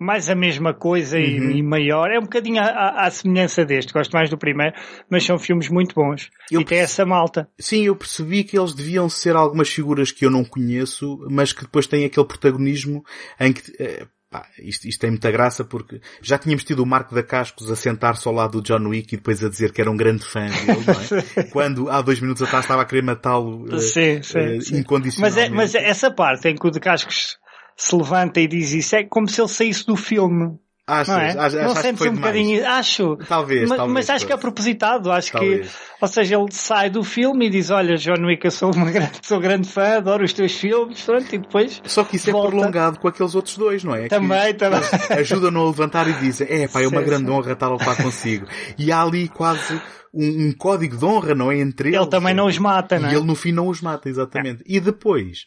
mais a mesma coisa e- Uhum. e, maior. É um bocadinho à, semelhança deste. Gosto mais do primeiro, mas são filmes muito bons. Eu e tem essa malta. Sim, eu percebi que eles deviam ser algumas figuras que eu não conheço, mas que depois têm aquele protagonismo em que, eh, pá, isto, isto tem muita graça porque já tínhamos tido o Marco da Cascos a sentar-se ao lado do John Wick e depois a dizer que era um grande fã dele, não é? Quando há dois minutos atrás estava a querer matá-lo eh, Sim, sim, eh, sim. Mas, incondicionalmente. é, mas essa parte em que o de Cascos se levanta e diz isso é como se ele saísse do filme. Achas? Não é? Ach- não achaste que sentes foi um demais? bocadinho, acho. Talvez, mas, talvez, mas acho que é propositado, acho Talvez. que, ou seja, ele sai do filme e diz, olha, John Wick, eu sou uma grande, sou grande fã, adoro os teus filmes, pronto, e depois Só que isso é volta. prolongado com aqueles outros dois, não é? Também, que também. Ajudam-no a levantar e dizem, é pá, é uma Sim, grande sim. honra estar a lutar consigo. E há ali quase um, um código de honra, não é? Entre eles. Ele também não os mata, não é? E ele no fim não os mata, exatamente. E depois,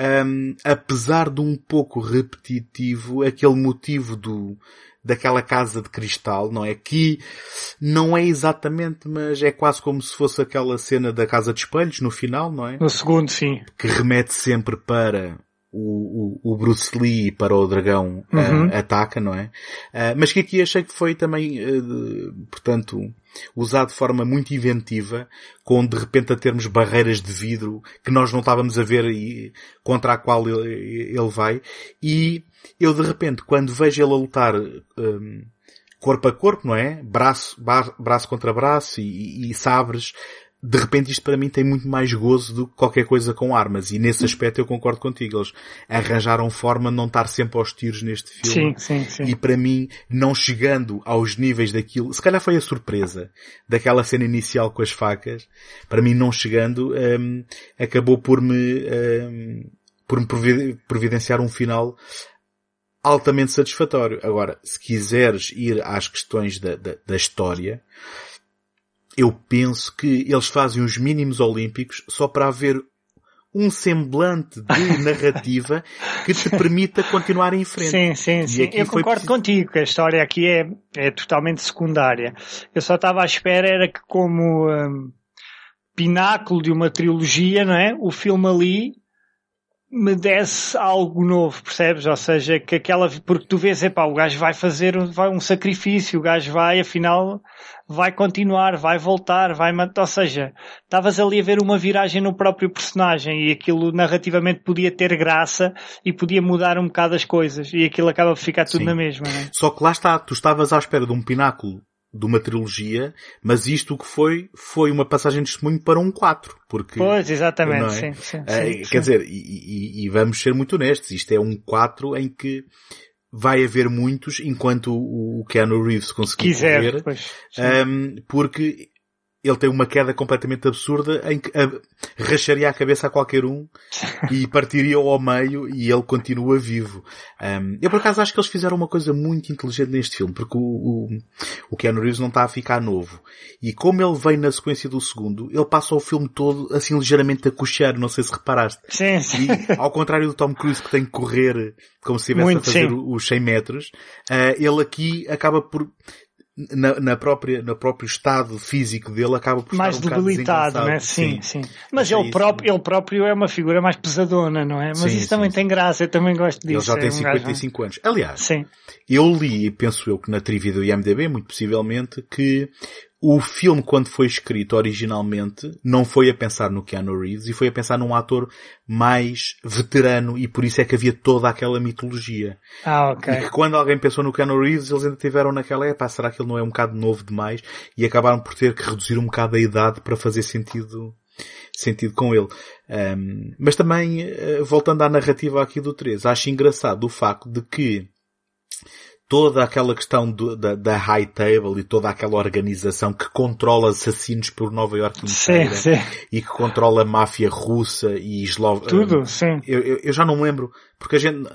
hum, apesar de um pouco repetitivo, aquele motivo do, daquela casa de cristal, não é? Que não é exatamente, mas é quase como se fosse aquela cena da casa de espelhos no final, não é? No segundo, sim. que remete sempre para o, o, Bruce Lee e para o dragão ah, Uhum. ataca, não é? Ah, mas que aqui achei que foi também, ah, de- portanto, usado de forma muito inventiva, com de repente a termos barreiras de vidro que nós não estávamos a ver e contra a qual ele, ele vai. E eu de repente, quando vejo ele a lutar hum, corpo a corpo, não é? Braço, bar- braço contra braço e, e sabres, de repente isto para mim tem muito mais gozo do que qualquer coisa com armas. E nesse aspecto eu concordo contigo. Eles arranjaram forma de não estar sempre aos tiros neste filme. Sim, sim, sim. E para mim, não chegando aos níveis daquilo, se calhar foi a surpresa daquela cena inicial com as facas, para mim não chegando, hum, acabou por me, hum, por me provi- providenciar um final altamente satisfatório. Agora, se quiseres ir às questões da, da, da história, eu penso que eles fazem os mínimos olímpicos só para haver um semblante de narrativa que te permita continuar em frente. Sim, sim, sim. Eu concordo preciso- contigo que a história aqui é, é totalmente secundária. Eu só estava à espera era que como hum, pináculo de uma trilogia, não é? O filme ali me desse algo novo, percebes? Ou seja, que aquela, porque tu vês, epá, o gajo vai fazer um, vai um sacrifício, o gajo vai, afinal, vai continuar, vai voltar, vai ou seja, estavas ali a ver uma viragem no próprio personagem e aquilo narrativamente podia ter graça e podia mudar um bocado as coisas e aquilo acaba por ficar tudo Sim. na mesma, não é? Só que lá está, tu estavas à espera de um pináculo de uma trilogia, mas isto o que foi, foi uma passagem de testemunho para um 4. Porque, Pois, exatamente, é? sim, sim, eh, sim, sim. Quer dizer, e, e- e vamos ser muito honestos, isto é um 4 em que vai haver muitos enquanto o Keanu Reeves conseguir quiser, correr, pois. um, porque ele tem uma queda completamente absurda em que a, racharia a cabeça a qualquer um e partiria ao meio e ele continua vivo. Um, eu por acaso acho que eles fizeram uma coisa muito inteligente neste filme, porque o, o, o Keanu Reeves não está a ficar novo. E como ele vem na sequência do segundo, ele passa o filme todo assim ligeiramente a coxear, não sei se reparaste. Sim, sim. E ao contrário do Tom Cruise que tem que correr como se estivesse a fazer sim. os 100 metros, eh, ele aqui acaba por, na, na própria, no próprio estado físico dele, acaba por mais estar um debilitado, né? Sim, sim. Mas Achei ele próprio, ele próprio é uma figura mais pesadona, não é? Mas Sim, isso sim, também sim. tem graça, eu também gosto disso. Ele já tem é um gajo- 55 anos. Aliás, Sim. eu li, penso eu que na trivia do IMDB, muito possivelmente, que o filme, quando foi escrito originalmente, não foi a pensar no Keanu Reeves e foi a pensar num ator mais veterano e por isso é que havia toda aquela mitologia. Ah, ok. E que quando alguém pensou no Keanu Reeves, eles ainda tiveram naquela, epá, será que ele não é um bocado novo demais? E acabaram por ter que reduzir um bocado a idade para fazer sentido, sentido com ele. Um, mas também, eh, voltando à narrativa aqui do 3, acho engraçado o facto de que toda aquela questão do- da, da high table e toda aquela organização que controla assassinos por Nova York Sim, inteira sim. e que controla a máfia russa e eslova... Tudo, sim. Eu, eu, eu já não me lembro, porque a gente,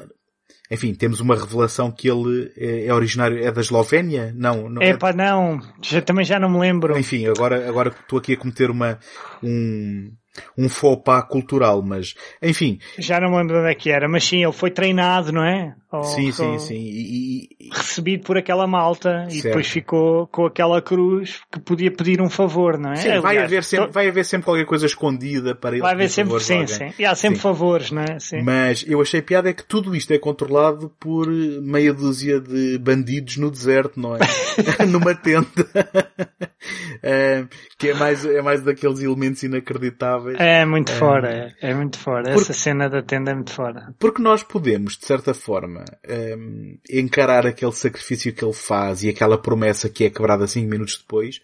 enfim, temos uma revelação que ele é, é originário, é da Eslovénia? Não, não é. Epá, não. Já, também já não me lembro. Enfim, agora, agora estou aqui a cometer uma, um, um faux pas cultural, mas, enfim, Já não me lembro de onde é que era. Mas sim, ele foi treinado, não é? Ou- sim, sim, sim, e, e- Recebido por aquela malta e Certo. depois ficou com aquela cruz que podia pedir um favor, não é? sim, vai Aliás, haver sempre, to- vai haver sempre qualquer coisa escondida para ele vai haver sempre, sim, sim. E há sempre Sim. favores, não é? Sim. Mas eu achei piada é que tudo isto é controlado por meia dúzia de bandidos no deserto, não é? Numa tenda. Eh, que é mais, é mais daqueles elementos inacreditáveis. É muito fora, é, é muito fora. Porque- Essa cena da tenda é muito fora. Porque nós podemos, de certa forma, ehm, encarar aquele sacrifício que ele faz e aquela promessa que é quebrada cinco minutos depois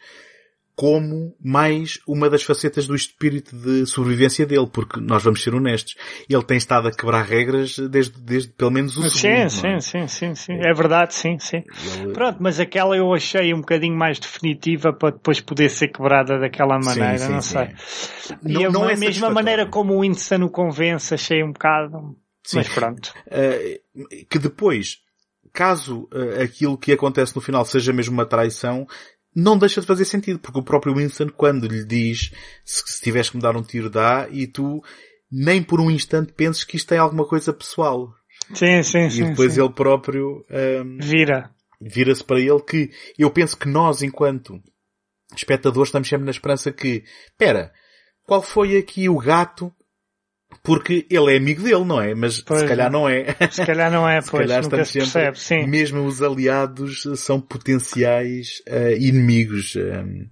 como mais uma das facetas do espírito de sobrevivência dele, porque nós vamos ser honestos, ele tem estado a quebrar regras desde, desde pelo menos o sim, segundo. sim, não é? sim, sim, sim. É verdade, sim, sim. Ele- Pronto, mas aquela eu achei um bocadinho mais definitiva para depois poder ser quebrada daquela Sim, maneira, sim, não sim. sei. E Não- a não é mesma maneira como o Winston o convence, achei um bocado. Sim. Mas pronto. Eh, que depois, caso eh, aquilo que acontece no final seja mesmo uma traição, não deixa de fazer sentido, porque o próprio Winston, quando lhe diz se, se tiveres que me dar um tiro, dá, e tu nem por um instante penses que isto é alguma coisa pessoal. Sim, sim, sim. e depois sim. ele próprio ehm, Vira. vira-se para ele que eu penso que nós, enquanto espectadores, estamos sempre na esperança que, pera, qual foi aqui o gato? Porque ele é amigo dele, não é? Mas Pois se calhar não é. Se calhar não é, Se pois, calhar nunca se sempre, percebe, sim. mesmo os aliados são potenciais eh, inimigos. ehm.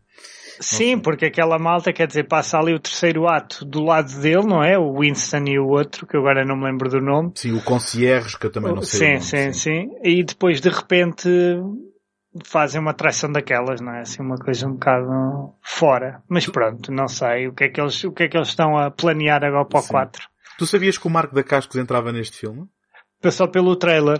Sim, porque aquela malta, quer dizer, passa ali o terceiro ato do lado dele, não é? O Winston e o outro, que eu agora não me lembro do nome. sim, o concierge, que eu também não sei. sim, nome, sim, sim. E depois de repente fazem uma traição daquelas, não é? Assim, uma coisa um bocado fora. Mas pronto, não sei o que é que eles, o que é que eles estão a planear agora para o Sim. 4. Tu sabias que o Marco da Cascos entrava neste filme? Só pelo trailer.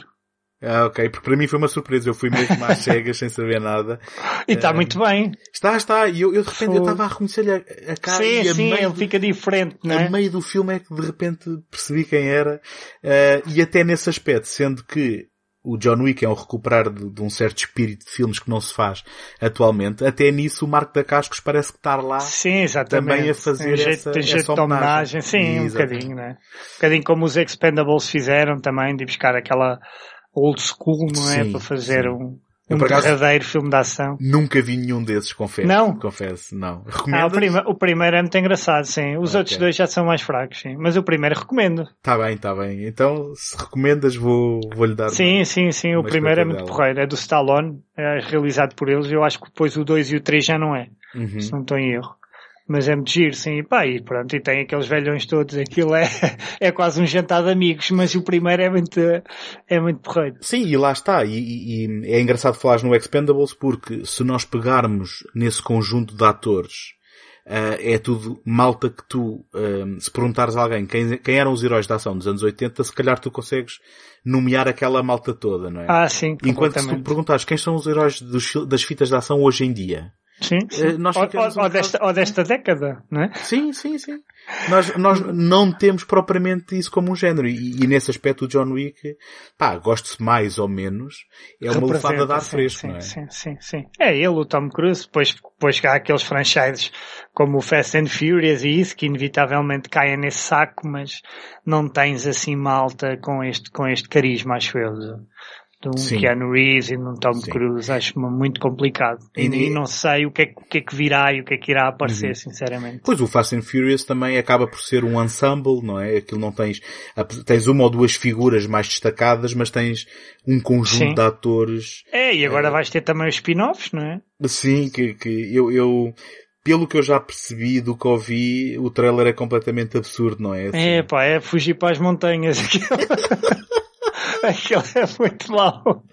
Ah, ok, porque para mim foi uma surpresa. Eu fui mesmo às cegas sem saber nada. E está É. muito bem. Está, está. E eu, eu de repente eu estava a reconhecer-lhe a, a cara sim, e a sim, ele do- fica diferente, não é? a meio do filme é que de repente percebi quem era. Eh, e até nesse aspecto, sendo que o John Wick é um recuperar de, de um certo espírito de filmes que não se faz atualmente, até nisso o Marco da Cascos parece que estar lá. Sim, exatamente. também a fazer tem jeito, essa- tem jeito essa de homenagem. homenagem. Sim, um bocadinho, né? Um bocadinho como os Expendables fizeram também, de buscar aquela old school, não é? Sim, Para fazer sim. um, Eu, um acaso- verdadeiro filme de ação. Nunca vi nenhum desses, confesso. Não? Confesso, não. Ah, o, Recomendo? prima- o primeiro é muito engraçado, sim. Os Ok. outros dois já são mais fracos, sim. Mas o primeiro recomendo. Tá bem, tá bem. Então, se recomendas, vou, vou-lhe dar. Sim, sim, sim. O uma primeiro é muito porreiro. É do Stallone. É realizado por eles. Eu acho que depois o 2 e o 3 já não é. Uhum. Se não estou em erro. Mas é muito giro, sim. E pá, e pronto. E tem aqueles velhões todos. Aquilo é, é quase um jantar de amigos. Mas o primeiro é muito, é muito porreiro. Sim, e lá está. E, e- e é engraçado falar no Expendables porque se nós pegarmos nesse conjunto de atores, ah, é tudo malta que tu, ah, se perguntares a alguém quem, quem eram os heróis da ação dos anos 80, se calhar tu consegues nomear aquela malta toda, não é? Ah, sim. Enquanto se tu perguntares quem são os heróis dos das fitas de ação hoje em dia. Sim, sim. Eh, nós Ou, ficamos ou- ou desta, ou desta década, não é? Sim, sim, sim. Nós, nós não temos propriamente isso como um género. E, e nesse aspecto o John Wick, pá, gosto-se mais ou menos. É uma Representa, lufada de ar sim, fresco, sim, não é? Sim, sim, sim. É ele, o Tom Cruise, depois, depois que há aqueles franchises como o Fast and Furious e isso, que inevitavelmente caem nesse saco, mas não tens assim malta com este, com este carisma, acho eu, de, um Sim. Keanu Reeves e de um Tom Sim. Cruise, acho muito complicado. E, E- e não sei o que, é, que- o que é que virá e o que é que irá aparecer, Uhum. sinceramente. Pois o Fast and Furious também acaba por ser um ensemble, não é? Aquilo não tens, tens uma ou duas figuras mais destacadas, mas tens um conjunto Sim. de atores, É, e agora vais ter também os spin-offs, não é? assim, que, que eu, eu, pelo que eu já percebi do que ouvi, o trailer é completamente absurdo, não é? Assim, É, pá, é fugir para as montanhas. Aquilo, é muito mau.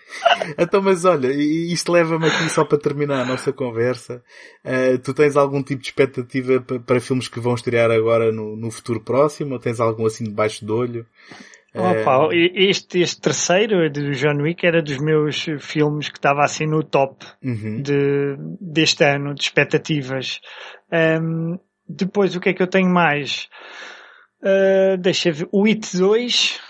Então, mas olha, isto leva-me aqui só para terminar a nossa conversa. Eh, tu tens algum tipo de expectativa pa- para filmes que vão estrear agora no, no futuro próximo? Ou tens algum assim debaixo de olho? Eh, Opa, este, este terceiro do John Wick era dos meus filmes que estava assim no top uhum. de, deste ano, de expectativas. Ahm, depois, o que é que eu tenho mais? Ah, deixa ver. O It 2,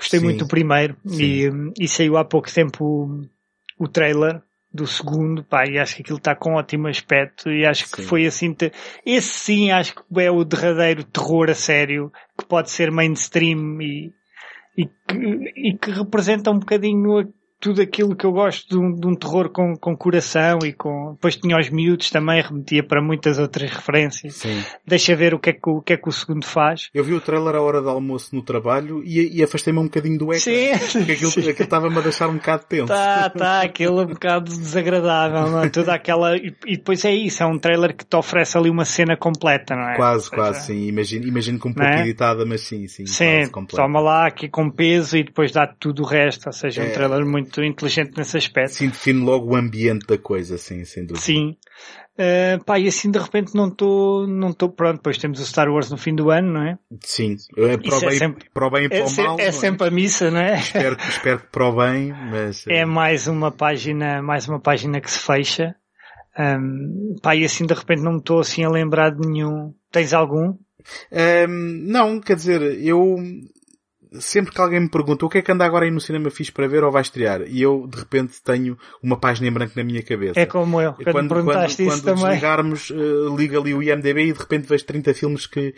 gostei Sim. muito do primeiro e, e saiu há pouco tempo o, o trailer do segundo, pá, e acho que aquilo está com ótimo aspecto e acho que Sim. foi assim, te- esse sim acho que é o derradeiro terror a sério que pode ser mainstream e, e, que, e que representa um bocadinho a- tudo aquilo que eu gosto de um, de um terror com, com coração e com, depois tinha os miúdos também, remetia para muitas outras referências. Sim. Deixa ver o que é que, o, que é que o segundo faz. Eu vi o trailer à hora do almoço no trabalho e, e afastei-me um bocadinho do ecrã. Sim. Porque aquilo, aquilo estava-me a deixar um bocado tenso. Tá, tá, aquilo é um bocado desagradável, não é? Toda aquela, e, e depois é isso, é um trailer que te oferece ali uma cena completa, não é? Quase, seja, quase, sim. Imagino, imagino que um Não pouco é? editada, mas sim, sim. Sim, toma lá aqui com peso e depois dá tudo o resto, ou seja, É. um trailer muito inteligente nesse aspecto. Sim, define logo o ambiente da coisa, sim, sem dúvida. Sim. Uh, pá, e assim de repente não estou, não estou pronto. Depois temos o Star Wars no fim do ano, não é? Sim. É para, o Isso é bem, sempre- para o bem e para É, o se- mal. é não sempre a missa, não é? Espero, que- espero que para o bem, mas... É eh, mais uma página, mais uma página que se fecha. Um, pá, e assim de repente não me estou assim a lembrar de nenhum. Tens algum? Ehm, não, quer dizer, eu sempre que alguém me pergunta o que é que anda agora aí no cinema fixe para ver ou vai estrear, e eu de repente tenho uma página em branco na minha cabeça. É como eu, quando, isso quando também. desligarmos, eh, liga ali o IMDB e de repente vejo 30 filmes que,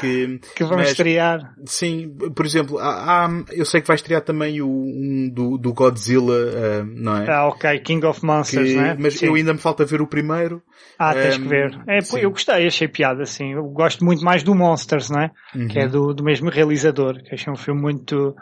que, Que vão mas- estrear. Sim, por exemplo, há, há- eu sei que vai estrear também o um do, do Godzilla, eh, não é? Ah, ok, King of Monsters, Que- não é? mas Sim. eu ainda me falta ver o primeiro. Ah, tens Ehm, que ver. É, sim. eu gostei, achei piada, assim. Eu gosto muito mais do Monsters, não é? Uhum. Que é do, do mesmo realizador, que achei um filme muito,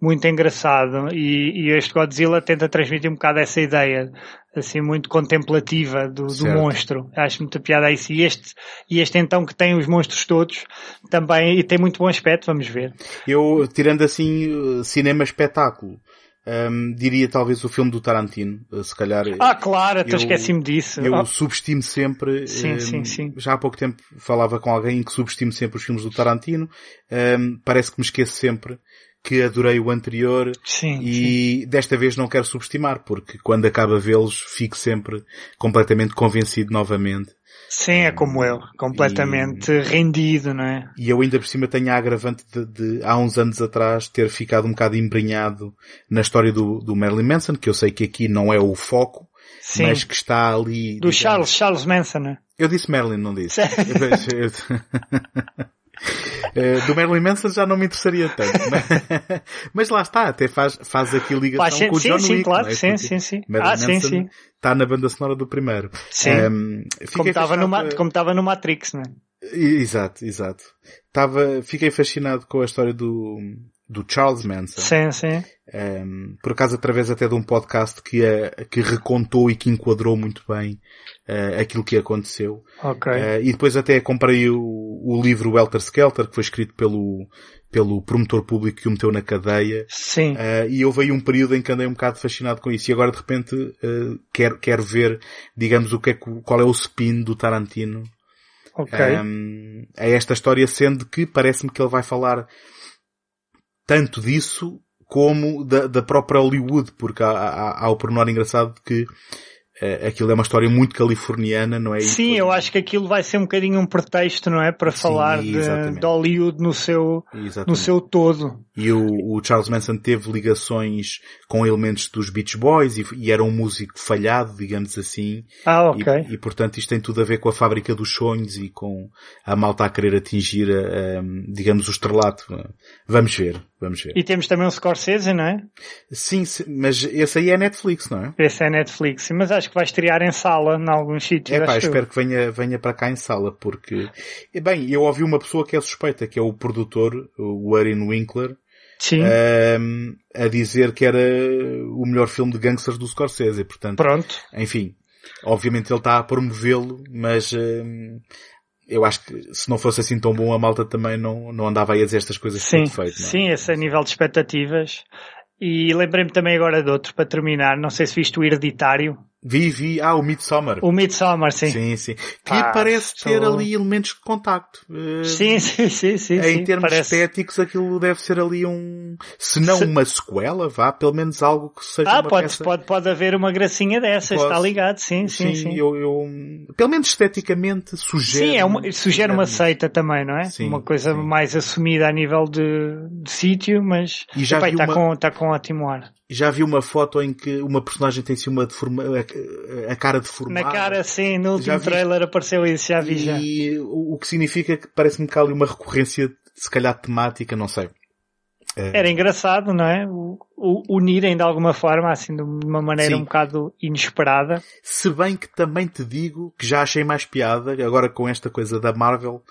muito engraçado. E, e este Godzilla tenta transmitir um bocado essa ideia, assim, muito contemplativa do, do monstro. Acho muita piada isso. E este, e este então que tem os monstros todos, também, e tem muito bom aspecto, vamos ver. Eu, tirando assim, eh, cinema espetáculo, Um, diria talvez o filme do Tarantino, uh, se calhar. Ah, claro, até esqueci-me disso. Eu Oh, subestimo sempre, Sim, um, sim, sim. já há pouco tempo falava com alguém que subestimo sempre os filmes do Tarantino, um, parece que me esqueço sempre que adorei o anterior sim, sim. e desta vez não quero subestimar, porque quando acabo a vê-los fico sempre completamente convencido novamente. Sim, é como eu, completamente rendido, não é? E eu ainda por cima tenho a agravante de, de, há uns anos atrás ter ficado um bocado embrenhado na história do, do Marilyn Manson, que eu sei que aqui não é o foco, Sim. mas que está ali. Do digamos- Charles, Charles Manson, não é? Eu disse Marilyn, não disse. Sim. Eh, do Marilyn Manson já não me interessaria tanto. Mas, mas lá está, até faz, faz aqui ligação Faz sen- com o sim, John sim, Wick, claro, é? sim, Porque sim, sim. Marilyn Ah, sim, sim. Está na banda sonora do primeiro. Sim. Ehm, Como estava no, como estava no Matrix, não é? Exato, exato. Tava, fiquei fascinado com a história do, do Charles Manson. Sim, sim. Um, por acaso através até de um podcast que, a- que recontou e que enquadrou muito bem uh, aquilo que aconteceu. Ok. Uh, e depois até comprei o, o livro Welter Skelter, que foi escrito pelo, pelo promotor público que o meteu na cadeia. Sim. Uh, e houve aí um período em que andei um bocado fascinado com isso. E agora de repente uh, quero, quero ver, digamos, o que é, qual é o spin do Tarantino ok. um, a esta história, sendo que parece-me que ele vai falar tanto disso como da, da própria Hollywood, porque há, há, há o pormenor engraçado que eh, aquilo é uma história muito californiana, não é? Sim, eu acho que aquilo vai ser um bocadinho um pretexto, não é? Para Sim, falar de, de Hollywood no seu, Exatamente. no seu todo. E o, o Charles Manson teve ligações com elementos dos Beach Boys e, e era um músico falhado, digamos assim. Ah, ok. E, e, portanto isto tem tudo a ver com a fábrica dos sonhos e com a malta a querer atingir, a, a, digamos, o estrelato. Vamos ver, vamos ver. E temos também o Scorsese, não é? Sim, mas esse aí é Netflix, não é? Esse é Netflix, mas acho que vai estrear em sala, em alguns sítios. É pá, espero que venha, venha para cá em sala, porque, bem, eu ouvi uma pessoa que é suspeita, que é o produtor, o Aaron Winkler, Sim, ahm, a dizer que era o melhor filme de gangsters do Scorsese, portanto, pronto. enfim, obviamente ele está a promovê-lo, mas ahm, eu acho que se não fosse assim tão bom a malta também não, não andava aí a dizer estas coisas que Sim, feito, é? sim, esse é nível de expectativas. E lembrei-me também agora de outro, para terminar. Não sei se viste o Hereditário. Vi, vi, ah, o Midsommar. O Midsommar, sim. Sim, sim. Que Pá, parece ter sou- ali elementos de contacto. Eh, Sim, sim, sim, sim. em sim, termos parece. estéticos, aquilo deve ser ali um, se não Se- uma sequela, vá, pelo menos algo que seja Ah, uma pode, peça. pode, pode haver uma gracinha dessas, Posso- está ligado? Sim, sim, sim. Eu, eu, pelo menos esteticamente, sugere. Sim, é uma, sugere uma seita também, não é? Sim, uma coisa sim. mais assumida a nível de, de sítio, mas E já está uma- com, tá com ótimo ar. Já vi uma foto em que uma personagem tem assim uma deforma, a, a cara deformada. Na cara, sim, no último vi- trailer apareceu isso, já vi já. E o, que significa que parece-me que há ali uma recorrência, se calhar temática, não sei. Eh, Era engraçado, não é? O, o, unirem de alguma forma, assim, de uma maneira Sim. um bocado inesperada. Se bem que também te digo que já achei mais piada, agora com esta coisa da Marvel,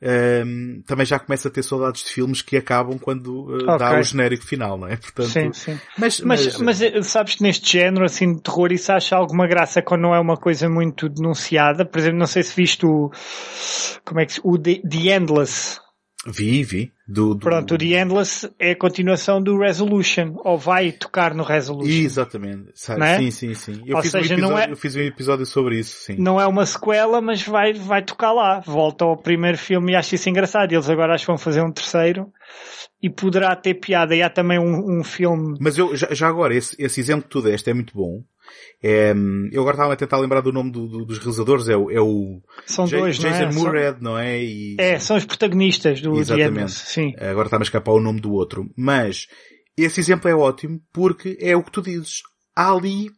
ehm, também já começo a ter saudades de filmes que acabam quando eh, dá Ok. o genérico final, não é? Portanto, Sim, sim. Mas, Mas, mas eh, sabes que neste género, assim, de terror, isso acha alguma graça quando não é uma coisa muito denunciada? Por exemplo, não sei se viste o, como é que se, o The, The Endless. vi, vi. Do, do... Pronto, o The Endless é a continuação do Resolution, ou vai tocar no Resolution. Exatamente. É? Sim, sim, sim. Eu, Ou fiz um seja, episódio, não é- eu fiz um episódio sobre isso, sim. Não é uma sequela, mas vai, vai tocar lá. Volta ao primeiro filme e acho isso engraçado. Eles agora acho que vão fazer um terceiro e poderá ter piada. E há também um, um filme. Mas eu, já, já agora, esse, esse exemplo que tu deste é muito bom. É, eu agora estava a tentar lembrar do nome do- do- dos realizadores, é o, é o São dois, não Jason é? São- Murad, não é? E, É, são os protagonistas do The Exatamente. Endless. Sim. Agora está-me a escapar o nome do outro. Mas esse exemplo é ótimo porque é o que tu dizes. Há ali,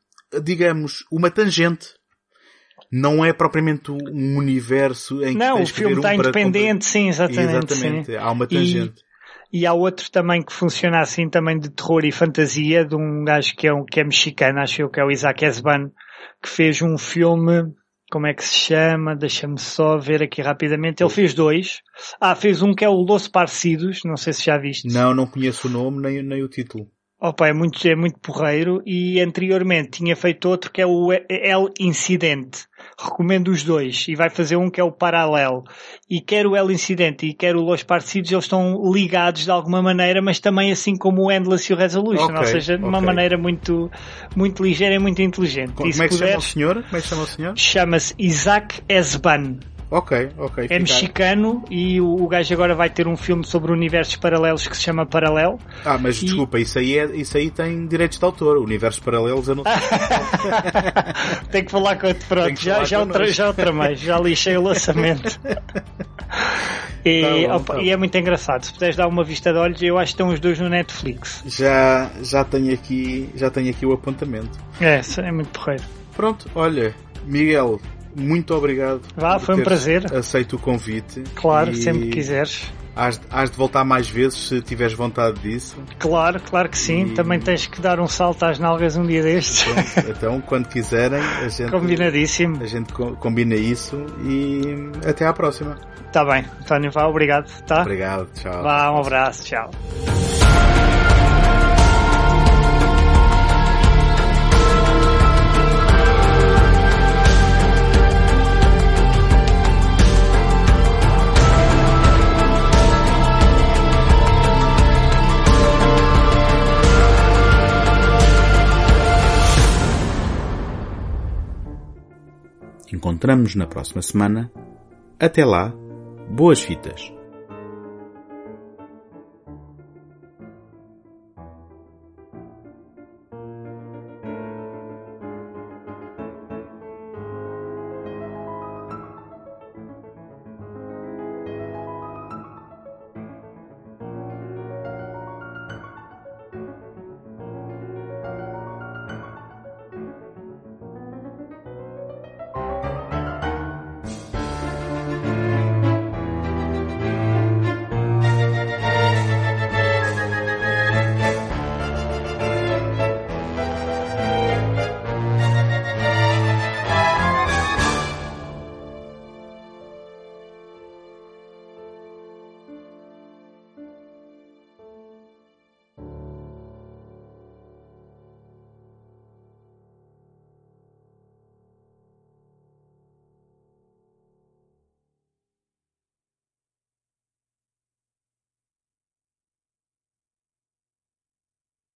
digamos, uma tangente. Não é propriamente um universo em que Não, o filme ver um está para independente, sim, exatamente. Exatamente. sim. Há uma tangente. E há outro também que funciona assim também de terror e fantasia, de um gajo que é, um, que é mexicano, acho eu que é o Isaac Esban, que fez um filme, como é que se chama? Deixa-me só ver aqui rapidamente. Ele fez dois. Ah, fez um que é o Los Parecidos, não sei se já viste. Não, não conheço o nome nem, nem o título. Opa, é muito, é muito porreiro e anteriormente tinha feito outro que é o El Incidente. Recomendo os dois e vai fazer um que é o Paralelo. E quer o El Incidente e quer o Los Parecidos, eles estão ligados de alguma maneira, mas também assim como o Endless e o Resolution, Ok, ou seja, de uma ok. maneira muito, muito ligeira e muito inteligente. Como e se é que se chama o senhor? Como é que chama o senhor? chama-se Isaac Esban. Ok, ok. É fica- mexicano e o, o gajo agora vai ter um filme sobre universos paralelos que se chama Paralelo. Ah, mas E- desculpa, isso aí, é, isso aí tem direitos de autor. Universos paralelos eu não Tem que falar com outro. Pronto, já, já, o tra- connosco. já o tramei, já lixei o lançamento. E, Tá bom, opa, tá e é muito engraçado. Se puderes dar uma vista de olhos, eu acho que estão os dois no Netflix. já, já tenho aqui, já tenho aqui o apontamento. É, é muito porreiro. Pronto, olha, Miguel, muito obrigado. Vá, foi um prazer. Aceito o convite. Claro, E sempre que quiseres. Has, has de voltar mais vezes se tiveres vontade disso. Claro, claro que sim. E- Também tens que dar um salto às nalgas um dia destes. Pronto, então, quando quiserem, a gente, Combinadíssimo. a gente co- combina isso e até à próxima. Está bem. António, vá, obrigado. Tá? Obrigado, tchau. Vá, um abraço. Tchau. Encontramos na próxima semana. Até lá, boas fitas.